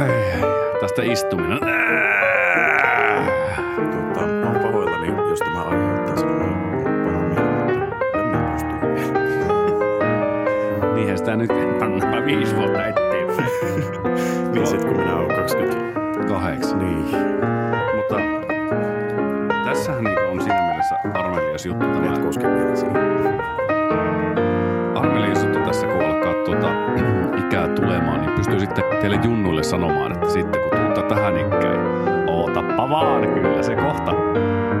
Ai, tästä istuminen. Tota, mä oon pahoillani, jos tämä aiheuttaa sellainen pahan mielen, mutta pysty. Niinhän sitä nyt nämä viisi vuotta eteenpäin. Niin sit kun minä oon 20. Kahdeksan. Niin. Mutta tässähän niin on siinä mielessä arvelias juttu tämä. Et koske mielesi. Arvelias pystyy sitten teille junnuille sanomaan, että sitten kun tuutta tähän ikään, ootappa vaan kyllä se kohta.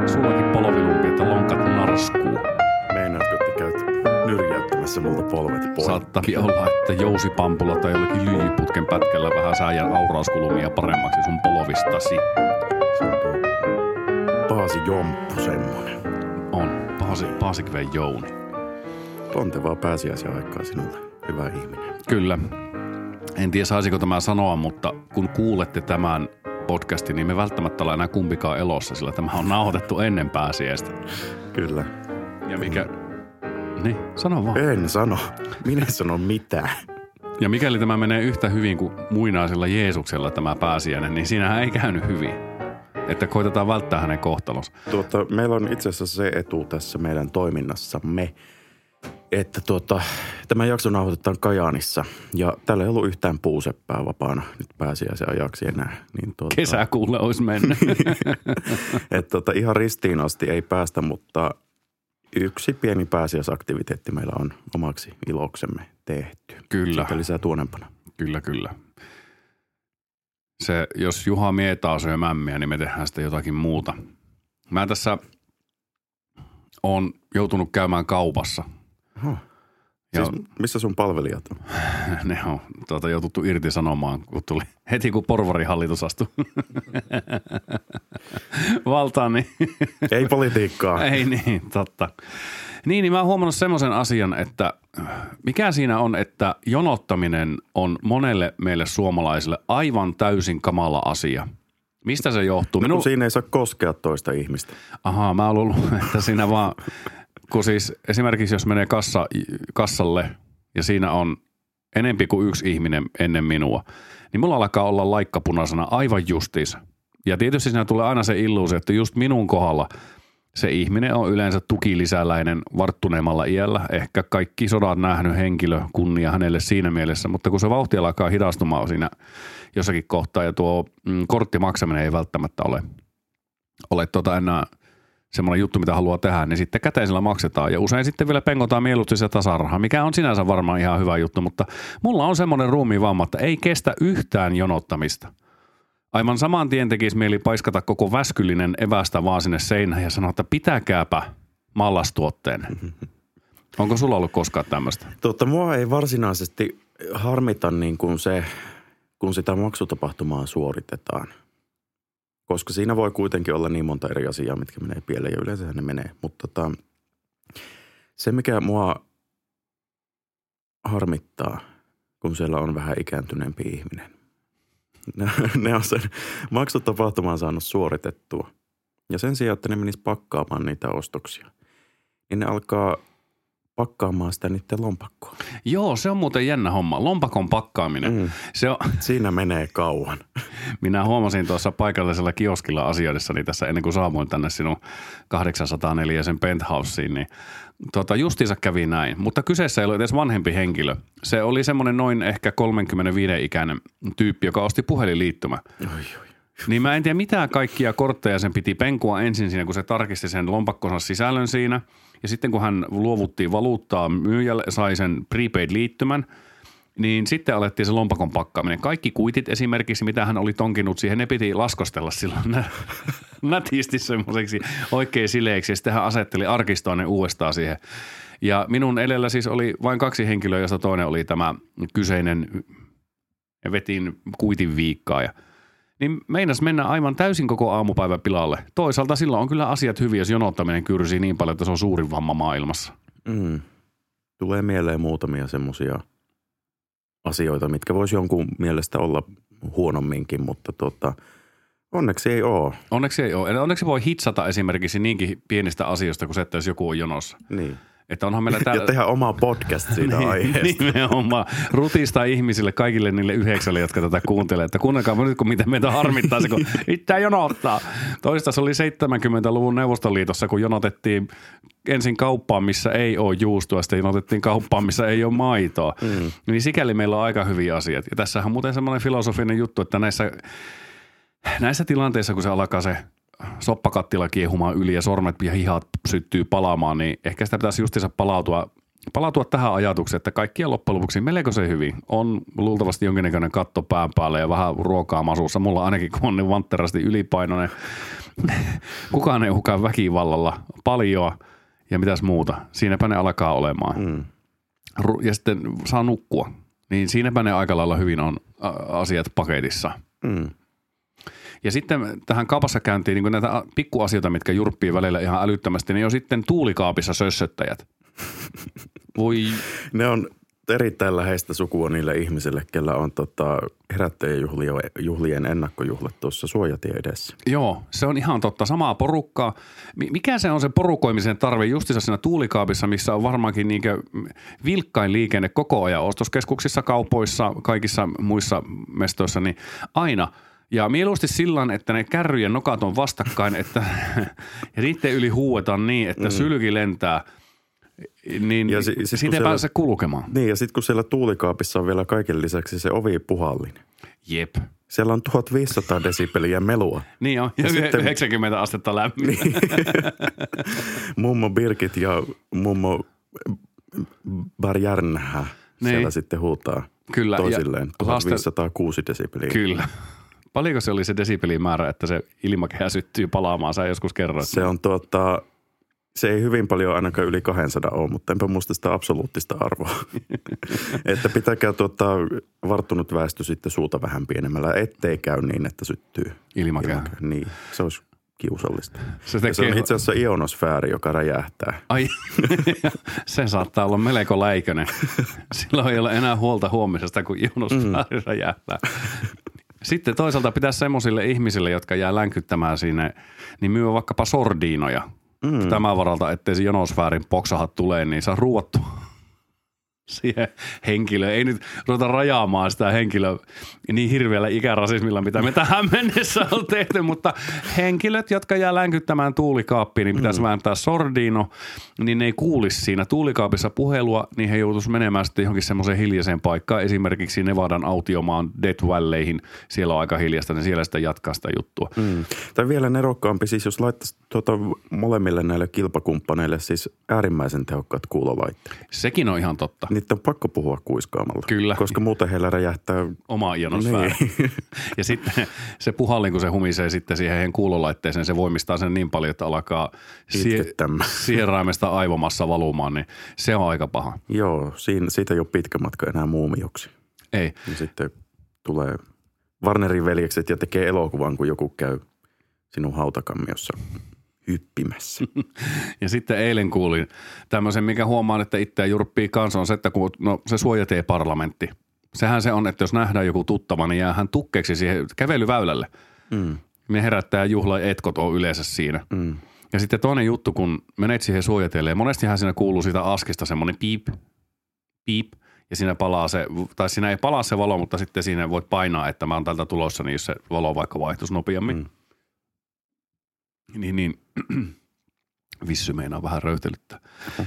Sullakin polvilumpi, että lonkat narskuu. Meinaatko, että käyt nyrjäyttämässä multa polvet pois? Saattaa olla, että jousipampulla tai jollakin lyijyputken pätkällä vähän sääjän aurauskulumia paremmaksi sun polvistasi. Se on tuo Paasi Jomppu semmonen. On. Paasi, Paasikveen Jouni. Pontevaa pääsiäisen aikaa sinulle, hyvä ihminen. Kyllä. En tiedä saisiko tämä sanoa, mutta kun kuulette tämän podcastin, niin me välttämättä olla enää kumpikaan elossa, sillä tämä on nauhoitettu ennen pääsiäistä. Kyllä. Ja mikä... Niin, sano vaan. En sano. Minä sano mitään. Ja mikäli tämä menee yhtä hyvin kuin muinaisella Jeesuksella tämä pääsiäinen, niin siinähän ei käynyt hyvin. Että koitetaan välttää hänen kohtalonsa. Tuota, meillä on itse asiassa se etu tässä meidän toiminnassamme, että tuota, tämä jakso nauhoitetaan Kajaanissa ja täällä ei ollut yhtään puuseppää vapaana nyt pääsiäisen ajaksi enää. Niin tuota, Kesäkuulle olisi mennyt. että tuota, ihan ristiin asti ei päästä, mutta yksi pieni pääsiäisaktiviteetti meillä on omaksi iloksemme tehty. Kyllä. Sitten lisää tuonempana. Kyllä, kyllä. Se, jos Juha mietaa syö mämmiä, niin me tehdään sitten jotakin muuta. Mä tässä on joutunut käymään kaupassa. Ja Siis missä sun palvelijat on? ne on tuota, joututtu irti sanomaan, kun tuli heti kun porvarihallitus astui valtaan, niin Ei politiikkaa. ei niin, totta. Niin, niin mä oon huomannut semmoisen asian, että mikä siinä on, että jonottaminen on monelle meille suomalaisille aivan täysin kamala asia. Mistä se johtuu? No, Minun, siinä ei saa koskea toista ihmistä. ahaa, mä oon luullut, että siinä vaan, kun siis esimerkiksi jos menee kassa, kassalle ja siinä on enempi kuin yksi ihminen ennen minua, niin mulla alkaa olla laikkapunaisena aivan justiinsa. Ja tietysti siinä tulee aina se illuusio, että just minun kohdalla se ihminen on yleensä tukilisäläinen varttuneemmalla iällä. Ehkä kaikki sodat nähnyt henkilö, kunnia hänelle siinä mielessä, mutta kun se vauhti alkaa hidastumaan siinä jossakin kohtaa ja tuo mm, korttimaksaminen ei välttämättä ole, ole tuota enää semmoinen juttu, mitä haluaa tehdä, niin sitten käteisellä maksetaan. Ja usein sitten vielä pengotaan mieluusti se tasaraha, mikä on sinänsä varmaan ihan hyvä juttu, mutta mulla on semmoinen ruumiinvamma, että ei kestä yhtään jonottamista. Aivan saman tien tekisi mieli paiskata koko väskyllinen evästä vaan sinne seinään ja sanoa, että pitäkääpä mallastuotteen. Onko sulla ollut koskaan tämmöistä? Totta, mua ei varsinaisesti harmita niin kuin se, kun sitä maksutapahtumaa suoritetaan. Koska siinä voi kuitenkin olla niin monta eri asiaa, mitkä menee pieleen ja yleensä ne menee. Mutta tota, se, mikä mua harmittaa, kun siellä on vähän ikääntyneempi ihminen. Ne, ne on sen maksutapahtuman saanut suoritettua. Ja sen sijaan, että ne menis pakkaamaan niitä ostoksia, niin ne alkaa pakkaamaan sitä niiden lompakkoa. Joo, se on muuten jännä homma. Lompakon pakkaaminen. Mm. Se on, Siinä menee kauan. minä huomasin tuossa paikallisella kioskilla asioidessani tässä ennen kuin saamuin tänne sinun 804 sen penthouseen, niin tota, justiinsa kävi näin. Mutta kyseessä ei ollut edes vanhempi henkilö. Se oli semmoinen noin ehkä 35 ikäinen tyyppi, joka osti puhelinliittymä. Oi, oi. Niin mä en tiedä mitä kaikkia kortteja sen piti penkua ensin siinä, kun se tarkisti sen lompakkonsa sisällön siinä. Ja sitten kun hän luovutti valuuttaa myyjälle, sai sen prepaid-liittymän, niin sitten alettiin se lompakon pakkaaminen. Kaikki kuitit esimerkiksi, mitä hän oli tonkinut siihen, ne piti laskostella silloin nä- nätisti semmoiseksi oikein sileeksi. Ja sitten hän asetteli arkistoon ne uudestaan siihen. Ja minun edellä siis oli vain kaksi henkilöä, josta toinen oli tämä kyseinen, vetin kuitin viikkaa ja niin meinas mennä aivan täysin koko aamupäivä pilalle. Toisaalta silloin on kyllä asiat hyviä, jos jonottaminen kyrsii niin paljon, että se on suurin vamma maailmassa. Mm. Tulee mieleen muutamia semmoisia asioita, mitkä voisi jonkun mielestä olla huonomminkin, mutta tota, onneksi ei ole. Onneksi ei ole. Onneksi voi hitsata esimerkiksi niinkin pienistä asioista kuin se, että jos joku on jonossa. Niin. Että onhan meillä Ja täällä... tehdään oma podcast siitä aiheesta. Nimenomaan. Rutistaa ihmisille, kaikille niille yhdeksälle, jotka tätä kuuntelee, että kuunnelkaa nyt, kun miten meitä harmittaa se, kun itää jonottaa. Toista se oli 70-luvun Neuvostoliitossa, kun jonotettiin ensin kauppaan, missä ei ole juustoa, sitten jonotettiin kauppaan, missä ei ole maitoa. Mm. Niin sikäli meillä on aika hyviä asiat. Ja tässä on muuten semmoinen filosofinen juttu, että näissä, näissä tilanteissa, kun se alkaa se soppakattila kiehumaan yli ja sormet ja hihat syttyy palaamaan, niin ehkä sitä pitäisi justiinsa palautua, palautua tähän ajatukseen, että kaikkien loppujen lopuksi melko se hyvin. On luultavasti jonkinnäköinen katto pään päällä ja vähän ruokaa masuussa. Mulla ainakin kun on niin vantterasti ylipainoinen. Kukaan ei uhkaa väkivallalla paljon ja mitäs muuta. Siinäpä ne alkaa olemaan. Mm. Ja sitten saa nukkua. Niin siinäpä ne aika lailla hyvin on asiat paketissa. Mm. Ja sitten tähän kaupassa käyntiin niin näitä pikkuasioita, mitkä jurppii välillä ihan älyttömästi, niin on sitten tuulikaapissa sössöttäjät. Voi, Ne on erittäin läheistä sukua niille ihmisille, kellä on tota, herättäjäjuhlien juhlien ennakkojuhlat tuossa suojatie edessä. joo, se on ihan totta. Samaa porukkaa. Mi- Mikä se on se porukoimisen tarve justissa siinä tuulikaapissa, missä on varmaankin niinkö vilkkain liikenne koko ajan ostoskeskuksissa, kaupoissa, kaikissa muissa mestoissa, niin aina – ja mieluusti sillä että ne kärryjen nokat on vastakkain, että ja niiden yli huuetaan niin, että mm. sylki lentää, niin Ja si- si- sit siitä ei siellä- pääse kulkemaan. Niin ja sitten kun siellä tuulikaapissa on vielä kaiken lisäksi se ovi puhallinen. Jep. Siellä on 1500 desibeliä melua. Niin on, ja, Ja sitten- 90 astetta lämmin. Niin. Mummo Birgit ja mummo Barjärnhä Niin. siellä sitten huutaa Kyllä. toisilleen. lasten- 1506 desibeliä. Kyllä. Paljonko se oli se desibelimäärä, että se ilmakehä syttyy palaamaan? Sä joskus kerroit. Se on tuota, se ei hyvin paljon ainakaan yli 200 ole, mutta enpä muista sitä absoluuttista arvoa. että pitäkää tuota varttunut väestö sitten suuta vähän pienemmällä, ettei käy niin, että syttyy. Ilmakehä. ilmakehä. Niin, se olisi kiusallista. Se Ja se on tekee... itse asiassa ionosfääri, joka räjähtää. Ai, se saattaa olla melko läikönen. Silloin ei ole enää huolta huomisesta, kun ionosfääri mm. räjähtää. Sitten toisaalta pitäisi semmoisille ihmisille, jotka jää länkyttämään sinne, niin myy vaikkapa sordiinoja. Mm. Tämän varalta, ettei se jonosfäärin poksahat tulee, niin saa ruuattua siihen henkilöön. Ei nyt ruveta rajaamaan sitä henkilöä niin hirveällä ikärasismilla, mitä me tähän mennessä on tehty, mutta henkilöt, jotka jää länkyttämään tuulikaappiin, niin pitäisi mm. vääntää sordiino, niin ne ei kuulisi siinä tuulikaapissa puhelua, niin he joutuisi menemään sitten johonkin semmoiseen hiljaiseen paikkaan, esimerkiksi Nevadan autiomaan Death Valleyhin, siellä on aika hiljasta, niin siellä sitten jatkaa sitä juttua. Mm. Tai vielä nerokkaampi, siis jos laittaisi tuota molemmille näille kilpakumppaneille siis äärimmäisen tehokkaat kuulolaitteet. Sekin on ihan totta. Niitä on pakko puhua kuiskaamalla. Kyllä. Koska muuten heillä räjähtää Oma ionosfääri. Niin. Ja sitten se puhallin, kun se humisee sitten siihen heidän kuulolaitteeseen, se voimistaa sen niin paljon, että alkaa sie- sieraimesta aivomassa valumaan, niin se on aika paha. Joo, siinä, siitä ei ole pitkä matka enää muumioksi. Ei. Ja sitten tulee Warnerin veljekset ja tekee elokuvan, kun joku käy sinun hautakammiossa hyppimässä. Ja sitten eilen kuulin tämmöisen, mikä huomaan, että itseä jurppii kanssa on se, että kun no, se suojatee-parlamentti. Sehän se on, että jos nähdään joku tuttava, niin jää hän tukkeeksi siihen kävelyväylälle. Mm. Ne herättää juhla etkot on yleensä siinä. Mm. Ja sitten toinen juttu, kun menet siihen suojateelle, monestihan siinä kuuluu siitä askista semmoinen piip, piip, ja siinä palaa se, tai siinä ei palaa se valo, mutta sitten siinä voit painaa, että mä oon tältä tulossa, niin jos se valo vaikka vaihtuisi nopeammin. Mm. Niin, niin vissy meinaa vähän röyhtelyttää.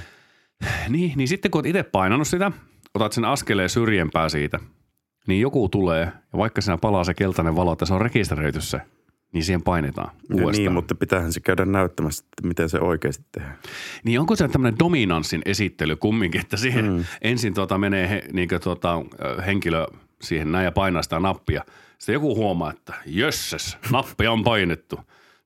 Niin, niin sitten kun oot itse painanut sitä, otat sen askeleen syrjempää siitä, niin joku tulee, ja vaikka siinä palaa se keltainen valo, että se on rekisteröity se, niin siihen painetaan Ja uudestaan. niin, mutta pitäähän se käydä näyttämässä, että miten se oikeasti tehdään. Niin onko se tämmöinen dominanssin esittely kumminkin, että siihen mm. ensin tuota menee he, niin tuota, henkilö siihen näin ja painaa sitä nappia. Sitten joku huomaa, että jösses, nappi on painettu.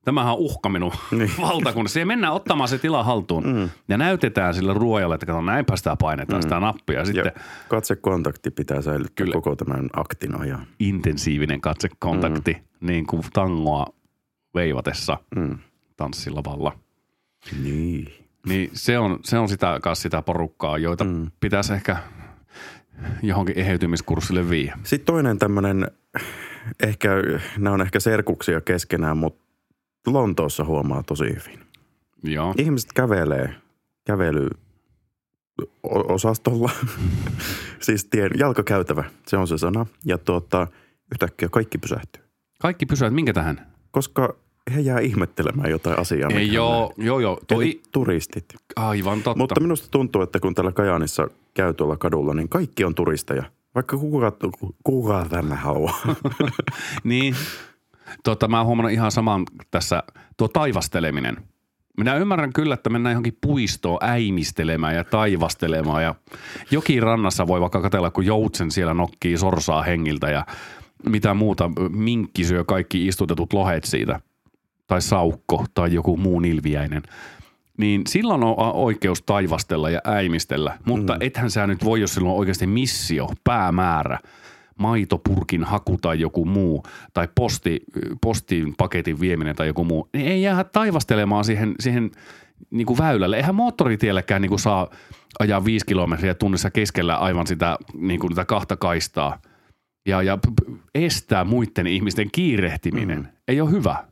Tämähän on uhka minun niin. valtakunnassa. Siihen mennään ottamaan se tila haltuun mm. ja näytetään sille ruojalle, että kato näinpä sitä painetaan mm. sitä nappia. Sitten Ja katsekontakti pitää säilyttää Kyllä. koko tämän aktin ajan. intensiivinen katsekontakti, mm. niin kuin tangoa veivatessa Mm. tanssilavalla. Niin. Niin se on, se on sitä, sitä porukkaa, joita mm. pitäisi ehkä johonkin eheytymiskurssille viiä. Sitten toinen tämmöinen, ehkä, nämä on ehkä serkuksia keskenään, mutta Lontoossa huomaa tosi hyvin. Joo. Ihmiset kävelee kävely osastolla. siis tien jalkakäytävä, se on se sana. Ja tuota, yhtäkkiä kaikki pysähtyy. Kaikki pysyvät, minkä tähän? Koska he jää ihmettelemään jotain asiaa. Ei, joo, on joo, joo. näin. Toi, Eli turistit. aivan totta. Mutta minusta tuntuu, että kun täällä Kajaanissa käy tuolla kadulla, niin kaikki on turisteja. Vaikka kuka, kuka tänne haluaa. Niin. Tota, mä oon huomannut ihan saman tässä, tuo taivasteleminen. Minä ymmärrän kyllä, että mennään johonkin puistoon äimistelemään ja taivastelemaan ja jokin rannassa voi vaikka katella, kun joutsen siellä nokkii sorsaa hengiltä ja mitä muuta, minkki syö kaikki istutetut lohet siitä tai saukko tai joku muu nilviäinen. Niin silloin on oikeus taivastella ja äimistellä, mutta mm. ethän sä nyt voi, jos silloin on oikeasti missio, päämäärä, maitopurkin haku tai joku muu, tai posti, postin paketin vieminen tai joku muu, niin ei jää taivastelemaan siihen, siihen niin kuin väylälle. Eihän moottoritielläkään niin kuin saa ajaa viisi kilometriä tunnissa keskellä aivan sitä, niin kuin, sitä kahta kaistaa ja, ja estää muiden ihmisten kiirehtiminen. Mm. Ei ole hyvä.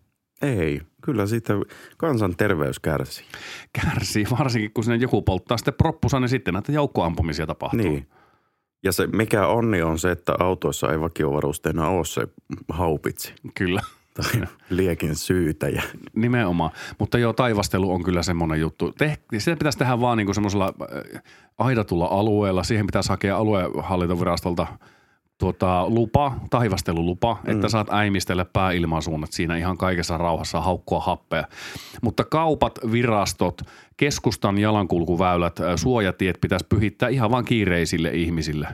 Ei, kyllä siitä kansan terveys kärsii. Kärsii, varsinkin kun sinne joku polttaa sitten proppusa, niin sitten näitä joukkoampumisia tapahtuu. Niin. Ja se mikä onni on se, että autoissa ei vakiovarusteena ole se haupitsi Kyllä. tai liekin syytäjä. Nimenomaan. Mutta joo, taivastelu on kyllä semmoinen juttu. Teh, sitä pitäisi tehdä vaan niin semmoisella äh, aidatulla alueella. Siihen pitäisi hakea aluehallintovirastolta tuota, lupa, taivastelulupa, mm. että saat äimistellä pääilmansuunnat siinä ihan kaikessa rauhassa haukkua happea. Mutta kaupat, virastot, keskustan jalankulkuväylät, äh, suojatiet pitäisi pyhittää ihan vaan kiireisille ihmisille.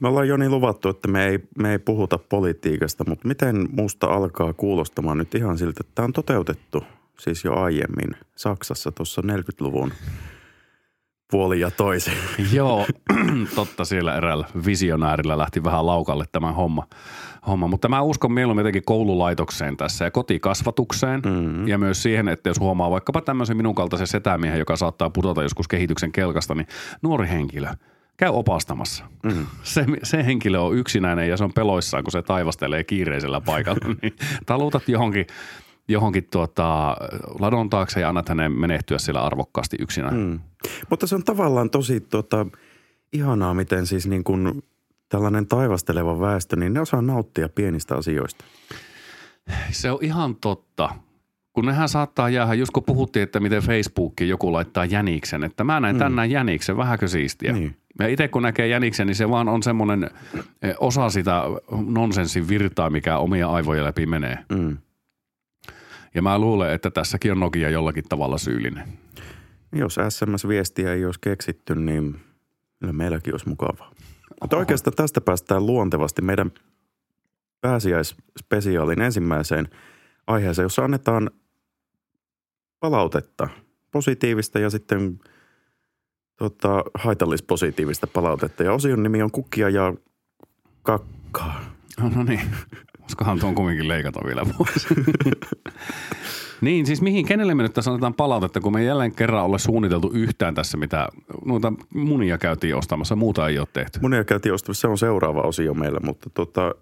Me ollaan Joni luvattu, että me ei, me ei puhuta politiikasta, mutta miten musta alkaa kuulostamaan nyt ihan siltä, että tämä on toteutettu siis jo aiemmin Saksassa tuossa 40-luvun puoli ja toisin. Joo, totta siellä eräällä visionäärillä lähti vähän laukalle tämä homma. homma. Mutta mä uskon mieluummin jotenkin koululaitokseen tässä ja kotikasvatukseen mm-hmm. ja myös siihen, että jos huomaa vaikkapa tämmöisen minun kaltaisen setämiehen, joka saattaa pudota joskus kehityksen kelkasta, niin nuori henkilö, käy opastamassa. Mm. Se, se henkilö on yksinäinen ja se on peloissaan, kun se taivastelee kiireisellä paikalla. niin talutat johonkin, johonkin tuota, ladon taakse ja annat hänen menehtyä siellä arvokkaasti yksinään. Mm. Mutta se on tavallaan tosi tota, ihanaa, miten siis niin kuin tällainen taivasteleva väestö, niin ne osaa nauttia pienistä asioista. Se on ihan totta. Kun nehän saattaa jäädä, just kun puhuttiin, että miten Facebookiin joku laittaa jäniksen, että mä näin tänään jäniksen, vähäkö siistiä. Niin. Ja itse kun näkee jäniksen, niin se vaan on semmoinen eh, osa sitä nonsenssin virtaa, mikä omia aivoja läpi menee. Mm. Ja mä luulen, että tässäkin on Nokia jollakin tavalla syyllinen. Jos SMS-viestiä ei olisi keksitty, niin kyllä meilläkin olisi mukavaa. Mutta oikeastaan tästä päästään luontevasti meidän pääsiäisspesiaalin ensimmäiseen aiheeseen, jossa annetaan palautetta, positiivista ja sitten tota, haitallispositiivista palautetta. Ja osion nimi on Kukkia ja Kakkaa. No, no niin, olisikohan tuon kumminkin leikata vielä pois. niin, siis mihin, kenelle me nyt tässä annetaan palautetta, kun me ei jälleen kerran ole suunniteltu yhtään tässä, mitä noita munia käytiin ostamassa, muuta ei ole tehty. Monia käytiin ostamassa, se on seuraava osio meillä, mutta tota,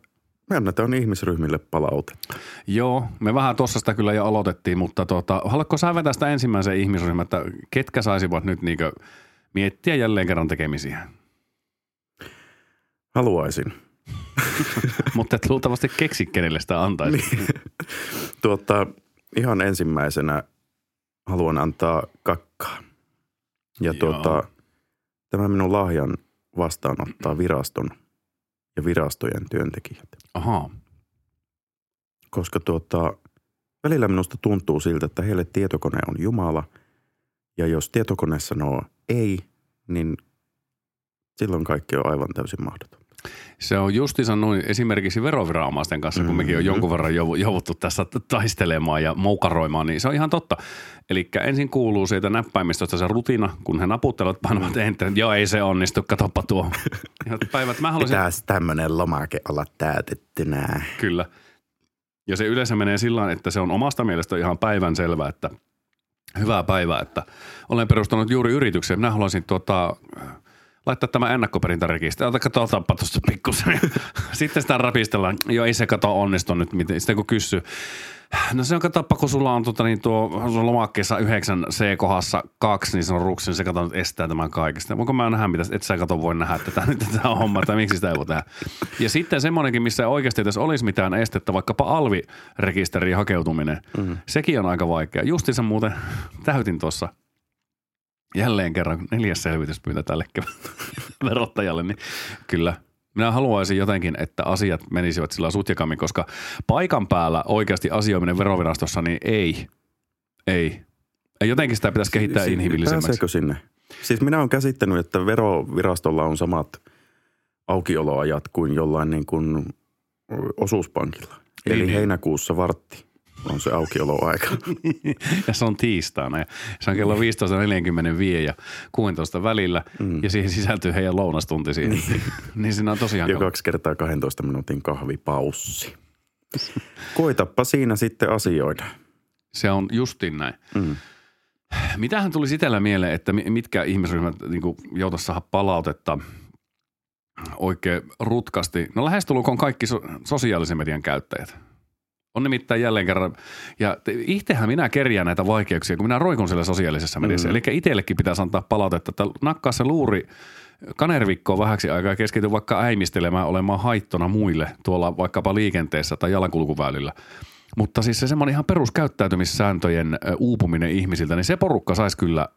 me annetaan ihmisryhmille palautetta. Joo, me vähän tuossa sitä kyllä jo aloitettiin, mutta tota, haluatko sä vetää sitä ensimmäisen ihmisryhmän, että ketkä saisivat nyt niinkö miettiä jälleen kerran tekemisiä? Haluaisin. mutta et luultavasti keksi, kenelle sitä antaisi. Niin. tuota, ihan ensimmäisenä haluan antaa kakkaa. Ja Joo. tuota, tämä minun lahjan vastaanottaa viraston ja virastojen työntekijät. Ahaa, Koska tuota, välillä minusta tuntuu siltä, että heille tietokone on Jumala. Ja jos tietokone sanoo ei, niin silloin kaikki on aivan täysin mahdoton. Se on justiinsa noin esimerkiksi veroviranomaisten kanssa, kun mekin on Mhm. jonkun verran jou- jouduttu tässä taistelemaan ja moukaroimaan, niin se on ihan totta. Eli ensin kuuluu siitä näppäimistöstä se rutina, kun he naputtelevat painavat enter. Joo, ei se onnistu, katoppa tuo. Päivät, mä haluaisin, Pitäisi tämmöinen lomake olla täytettynä. kyllä. Ja se yleensä menee sillä että se on omasta mielestä ihan päivän selvä, että hyvää päivää, että olen perustanut juuri yrityksen. Minä haluaisin tuota, laittaa tämä ennakkoperintärekisteri. Ota katsotaanpa tuosta pikkusen. Sitten sitä rapistellaan. Joo, ei se kato onnistu nyt. miten- Sitten kun kysyy, No se on katsoppa, kun sulla on tota, niin tuo sulla lomakkeessa 9 C-kohdassa kaksi, niin se on ruksi, niin se kato nyt estää tämän kaikesta. Voinko mä nähdä, mitä, et sä kato voi nähdä tätä, nyt tätä hommaa, tai miksi sitä ei voi tehdä. Ja sitten semmoinenkin, missä oikeasti jos olisi mitään estettä, vaikkapa alvirekisteriin hakeutuminen, mm. sekin on aika vaikea. Justiinsa muuten täytin tuossa jälleen kerran neljäs selvityspyyntö tälle verottajalle, niin kyllä – minä haluaisin jotenkin, että asiat menisivät sillä sutjakammin, koska paikan päällä oikeasti asioiminen verovirastossa, niin ei. Ei. Jotenkin sitä pitäisi kehittää si- inhimillisemmäksi. Pääseekö sinne? Siis minä olen käsittänyt, että verovirastolla on samat aukioloajat kuin jollain niin kuin osuuspankilla. Eli niin, niin. heinäkuussa vartti on se aukioloaika. ja se on tiistaina ja se on kello 15.45 ja 16 välillä mm. ja siihen sisältyy heidän lounastunti siihen. Niin. niin siinä on tosiaan... Ja kaksi kertaa 12 minuutin kahvipaussi. Koitappa siinä sitten asioida. Se on justin näin. Mm. Mitähän tuli itsellä mieleen, että mitkä ihmisryhmät niin joutuisivat saada palautetta oikein rutkasti? No lähestulkoon kaikki so- sosiaalisen median käyttäjät – on nimittäin jälleen kerran, ja itsehän minä kerjään näitä vaikeuksia, kun minä roikun siellä sosiaalisessa mediassa. Mm. Eli itsellekin pitäisi antaa palautetta, että nakkaa se luuri kanervikkoon vähäksi aikaa ja keskity vaikka äimistelemään olemaan haittona muille tuolla vaikkapa liikenteessä tai jalankulkuväylillä. Mutta siis se semmoinen ihan peruskäyttäytymissääntöjen uupuminen ihmisiltä, niin se porukka saisi kyllä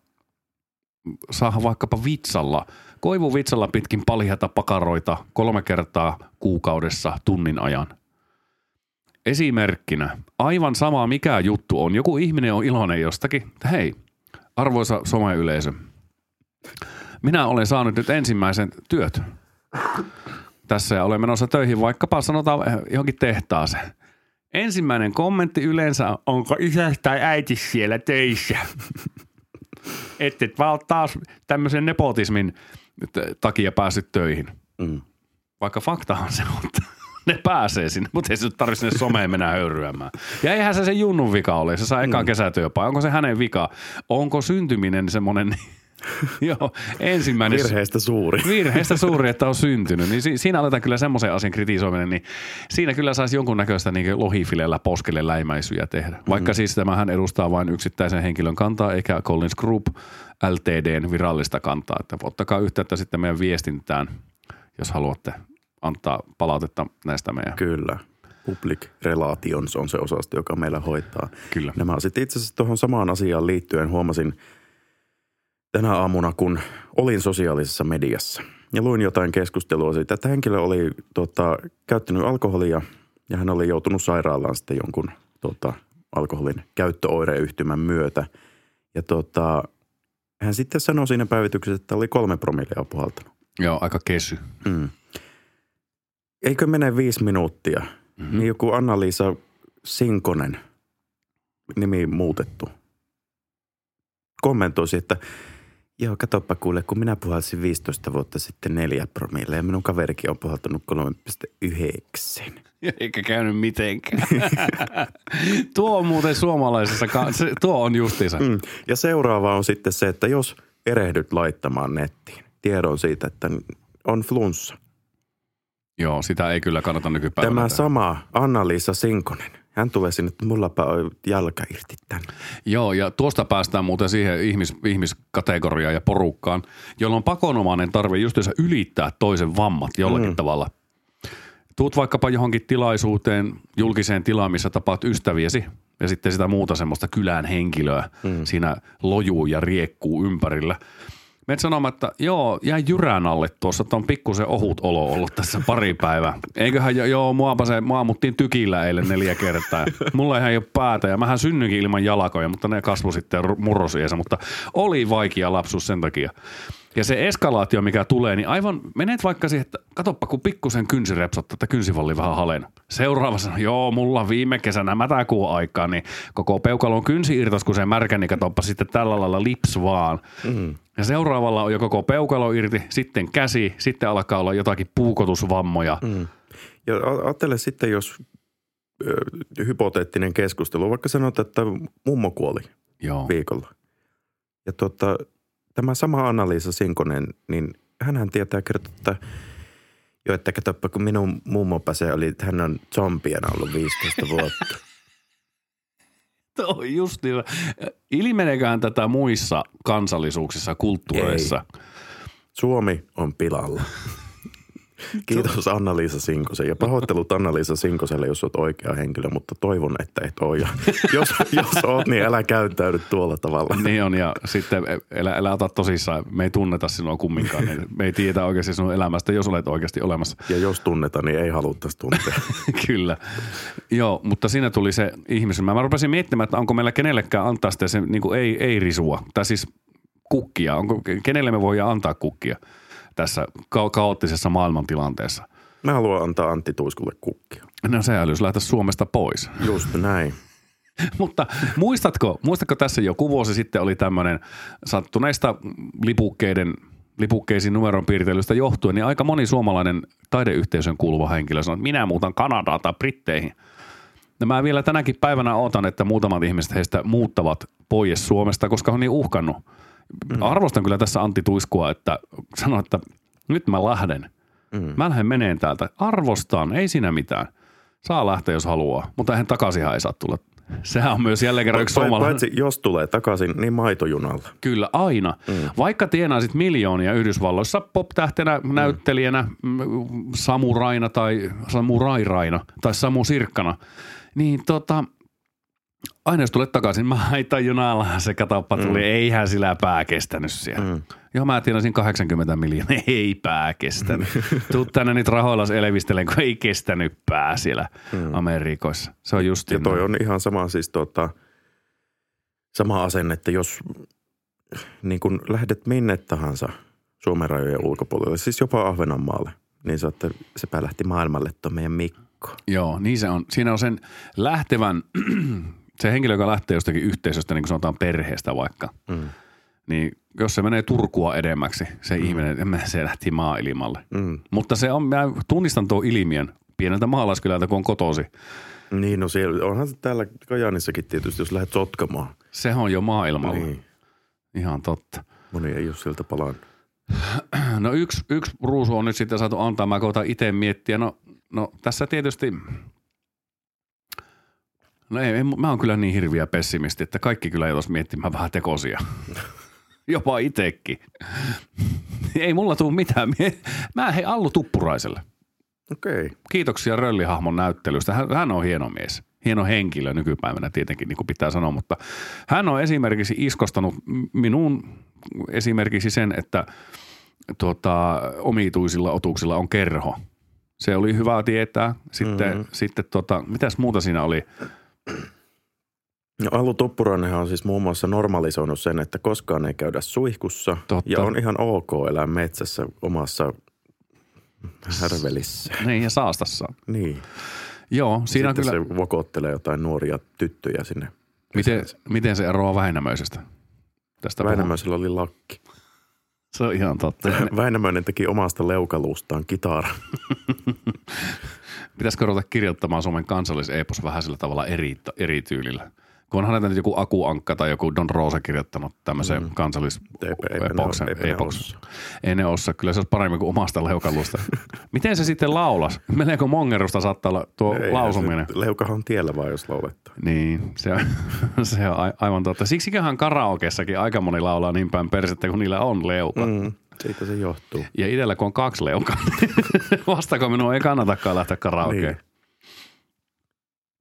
saada vaikkapa vitsalla, koivuvitsalla pitkin paljata pakaroita kolme kertaa kuukaudessa tunnin ajan – Esimerkkinä, aivan sama mikä juttu on. Joku ihminen on iloinen jostakin. Hei, arvoisa someyleisö, minä olen saanut nyt ensimmäisen työt tässä ja olen menossa töihin vaikkapa sanotaan johonkin tehtaaseen. Ensimmäinen kommentti yleensä, onko isä tai äiti siellä töissä? Että et vaan taas tämmöisen nepotismin takia päässyt töihin. Mm. Vaikka faktahan se on, ne pääsee sinne, mutta ei se tarvitse sinne someen mennä höyryämään. Ja eihän se se Junnun vika ole, se saa ekaan mm. kesätyöpaa. Onko se hänen vika? Onko syntyminen semmoinen Joo, ensimmäinen. Virheestä suuri. Virheestä suuri, että on syntynyt. Niin si- siinä aletaan kyllä semmoisen asian kritisoiminen, niin siinä kyllä saisi jonkunnäköistä niin lohifilellä poskelle läimäisyjä tehdä. Vaikka mm. siis tämähän edustaa vain yksittäisen henkilön kantaa, eikä Collins Group LTDn virallista kantaa. Että ottakaa yhteyttä sitten meidän viestintään, jos haluatte antaa palautetta näistä meidän. Kyllä. Public Relations on se osasto, joka meillä hoitaa. Kyllä. Nämä sitten itse asiassa tuohon samaan asiaan liittyen huomasin tänä aamuna, kun olin sosiaalisessa mediassa ja luin jotain keskustelua siitä, että henkilö oli tota, käyttänyt alkoholia ja hän oli joutunut sairaalaan sitten jonkun tota, alkoholin käyttöoireyhtymän myötä. Ja tota, hän sitten sanoi siinä päivityksessä, että oli kolme promillea puhaltanut. Joo, aika kesy. Mm eikö mene viisi minuuttia, mm-hmm. niin joku Anna-Liisa Sinkonen, nimi muutettu, kommentoisi, että joo, katoppa kuule, kun minä puhalsin 15 vuotta sitten neljä promille ja minun kaverikin on puhaltanut 3,9. Eikä käynyt mitenkään. tuo on muuten suomalaisessa, se, tuo on justiinsa. Mm. Ja seuraava on sitten se, että jos erehdyt laittamaan nettiin tiedon siitä, että on flunssa, Joo, sitä ei kyllä kannata nykypäivänä. Tämä tehdä. sama Anna-Liisa Sinkonen. Hän tulee sinne, että mullapa on jalka irti tänne. Joo, ja tuosta päästään muuten siihen ihmis, ihmiskategoriaan ja porukkaan, jolla on pakonomainen tarve justiinsa ylittää toisen vammat jollakin mm. tavalla. Tuut vaikkapa johonkin tilaisuuteen, julkiseen tilaan, missä tapaat ystäviesi ja sitten sitä muuta semmoista kylän henkilöä mm. siinä lojuu ja riekkuu ympärillä – Menet sanomaan, että joo, jäi jyrän alle tuossa, että on pikkusen ohut olo ollut tässä pari päivää. Eiköhän jo, joo, muapa se, mua ammuttiin tykillä eilen neljä kertaa. Mulla ihan ei ole päätä ja mähän synnynkin ilman jalkoja, mutta ne kasvu sitten murrosiesa, mutta oli vaikea lapsuus sen takia. Ja se eskalaatio, mikä tulee, niin aivan menet vaikka siihen, että katoppa, kun pikkusen kynsi repsottaa, että kynsivalli vähän halen. Seuraava sanoo, joo, mulla viime kesänä mätäkuun aikaa, niin koko peukalon kynsi irtos, kun se märkä, niin katoppa sitten tällä lailla lips vaan. Mm. Ja seuraavalla on jo koko peukalo irti, sitten käsi, sitten alkaa olla jotakin puukotusvammoja. Mm. Ja ajattele sitten, jos ö, hypoteettinen keskustelu, vaikka sanot, että mummo kuoli Joo. viikolla. Ja tota, sama Anna-Liisa Sinkonen, niin hän tietää kertoa, että jo, että katsoppa, kun minun mummo pääsee oli, että hän on zombiena ollut 15 vuotta. Toi just niin. Ilmeneeköhän tätä muissa kansallisuuksissa, kulttuureissa? Suomi on pilalla. Kiitos Anna-Liisa Sinkosen ja pahoittelut Anna-Liisa Sinkoselle, jos olet oikea henkilö, mutta toivon, että et ole. Ja jos, jos oot, niin älä käyttäydy tuolla tavalla. Niin on ja sitten älä, älä ota tosissaan, me ei tunneta sinua kumminkaan, niin me ei tiedä oikeasti sinun elämästä, jos olet oikeasti olemassa. Ja jos tunnetaan, niin ei haluttaisi tuntea. Kyllä. Joo, mutta siinä tuli se ihmisen. Mä rupesin miettimään, että onko meillä kenellekään antaa sitä se niin ei, ei risua, tai siis kukkia. Onko, kenelle me voidaan antaa kukkia tässä ka- kaoottisessa maailmantilanteessa? Mä haluan antaa Antti Tuiskulle kukkia. No se älyys lähteä Suomesta pois. Just näin. Mutta muistatko, muistatko tässä joku vuosi sitten oli tämmöinen sattuneista lipukkeiden lipukkeisiin numeron piirtelystä johtuen, niin aika moni suomalainen taideyhteisön kuuluva henkilö sanoi, että minä muutan Kanadaan tai Britteihin. Ja mä vielä tänäkin päivänä odotan, että muutamat ihmiset heistä muuttavat pois Suomesta, koska on niin uhkannut. Arvostan kyllä tässä Antti Tuiskua, että sanoi, että nyt mä lähden. Mm. Mä lähden meneen täältä. Arvostan, ei siinä mitään. Saa lähteä, jos haluaa, mutta eihän takaisinhan ei saa tulla. Sehän on myös jälleen kerran yksi suomalainen. Paitsi jos tulee takaisin, niin maitojunalla. Kyllä, aina. Mm. Vaikka tienaisit miljoonia Yhdysvalloissa pop-tähtenä, mm. näyttelijänä, mm, samuraina tai samurairaina tai Samu Sirkkana, niin tota, aina jos tulet takaisin, maitojunalla se katoppa tuli, mm. eihän sillä pää kestänyt siellä. Mm. Joo, mä tienasin 80 miljoonaa, ei pää kestänyt. Tuu tänne nyt rahoillas elevistelen, kun ei kestänyt pää siellä mm. Amerikoissa. Se on just Ja toi on ihan sama siis tota, sama asenne, että jos niin kun lähdet minne tahansa Suomen rajojen ulkopuolelle, siis jopa Ahvenanmaalle, niin sä että sepä lähti maailmalle tuo meidän Mikko. Joo, niin se on. Siinä on sen lähtevän, se henkilö, joka lähtee jostakin yhteisöstä, niin kuin sanotaan perheestä vaikka, Mm. niin jos se menee Turkua edemmäksi, se mm. ihminen, se lähti maailmalle. Mm. Mutta se on, mä tunnistan tuon ilmiön pieneltä maalaiskylältä, kun on kotosi. Niin, no siellä, onhan se täällä Kajaanissakin tietysti, jos lähdet Sotkamaan. Se on jo maailmalla. Niin, Ihan totta. moni ei ole sieltä palannut. No yksi, yksi ruusu on nyt sitten saatu antaa, mä koitan itse miettiä. No, no tässä tietysti, no ei, mä oon kyllä niin hirviä pessimisti, että kaikki kyllä joutuisi miettimään vähän tekosia. Jopa itekin. ei mulla tuu mitään. Mä hei Allu Tuppuraiselle. Okei. Okay. Kiitoksia Röllihahmon näyttelystä. Hän, hän on hieno mies. Hieno henkilö nykypäivänä tietenkin, niin kuin pitää sanoa, mutta hän on esimerkiksi iskostanut minun esimerkiksi sen, että tuota, omituisilla otuksilla on kerho. Se oli hyvä tietää. Sitten, Mhm. mm-hmm. sitten tota, mitäs muuta siinä oli? No Allu Tuppurainenhan on siis muun muassa normalisoinut sen, että koskaan ei käydä suihkussa. Totta. Ja on ihan ok elää metsässä omassa härvelissä. Niin, ja saastassa. Niin. Joo, siinä Sitten kyllä, se vokottelee jotain nuoria tyttöjä sinne. miten, miten se eroaa Väinämöisestä? Tästä puhun. Väinämöisellä oli lakki. Se on ihan totta. Väinämöinen teki omasta leukaluustaan kitaran. Pitäisikö ruveta kirjoittamaan Suomen kansallisepos vähän sillä tavalla eri, eri tyylillä? Kun onhan näitä nyt joku Aku Ankka tai joku Don Rosa kirjoittanut tämmöisen mm. Kansallisepoksen. Ei ne osaa. Kyllä se olisi paremmin kuin omasta leukalusta. Miten se sitten laulas? Meneekö mongerusta saattaa olla tuo Ei, lausuminen? se- Leukahan on tiellä vaan, jos laulettaa. Niin, se on, se on a- aivan totta. Siksiköhän karaokessakin aika moni laulaa niin päin persettä, kun niillä on leuka. Mm. Siitä se johtuu. Ja itsellä kun on kaksi leukaa, niin vastako minun ei kannatakaan lähteä karaokeen. Niin.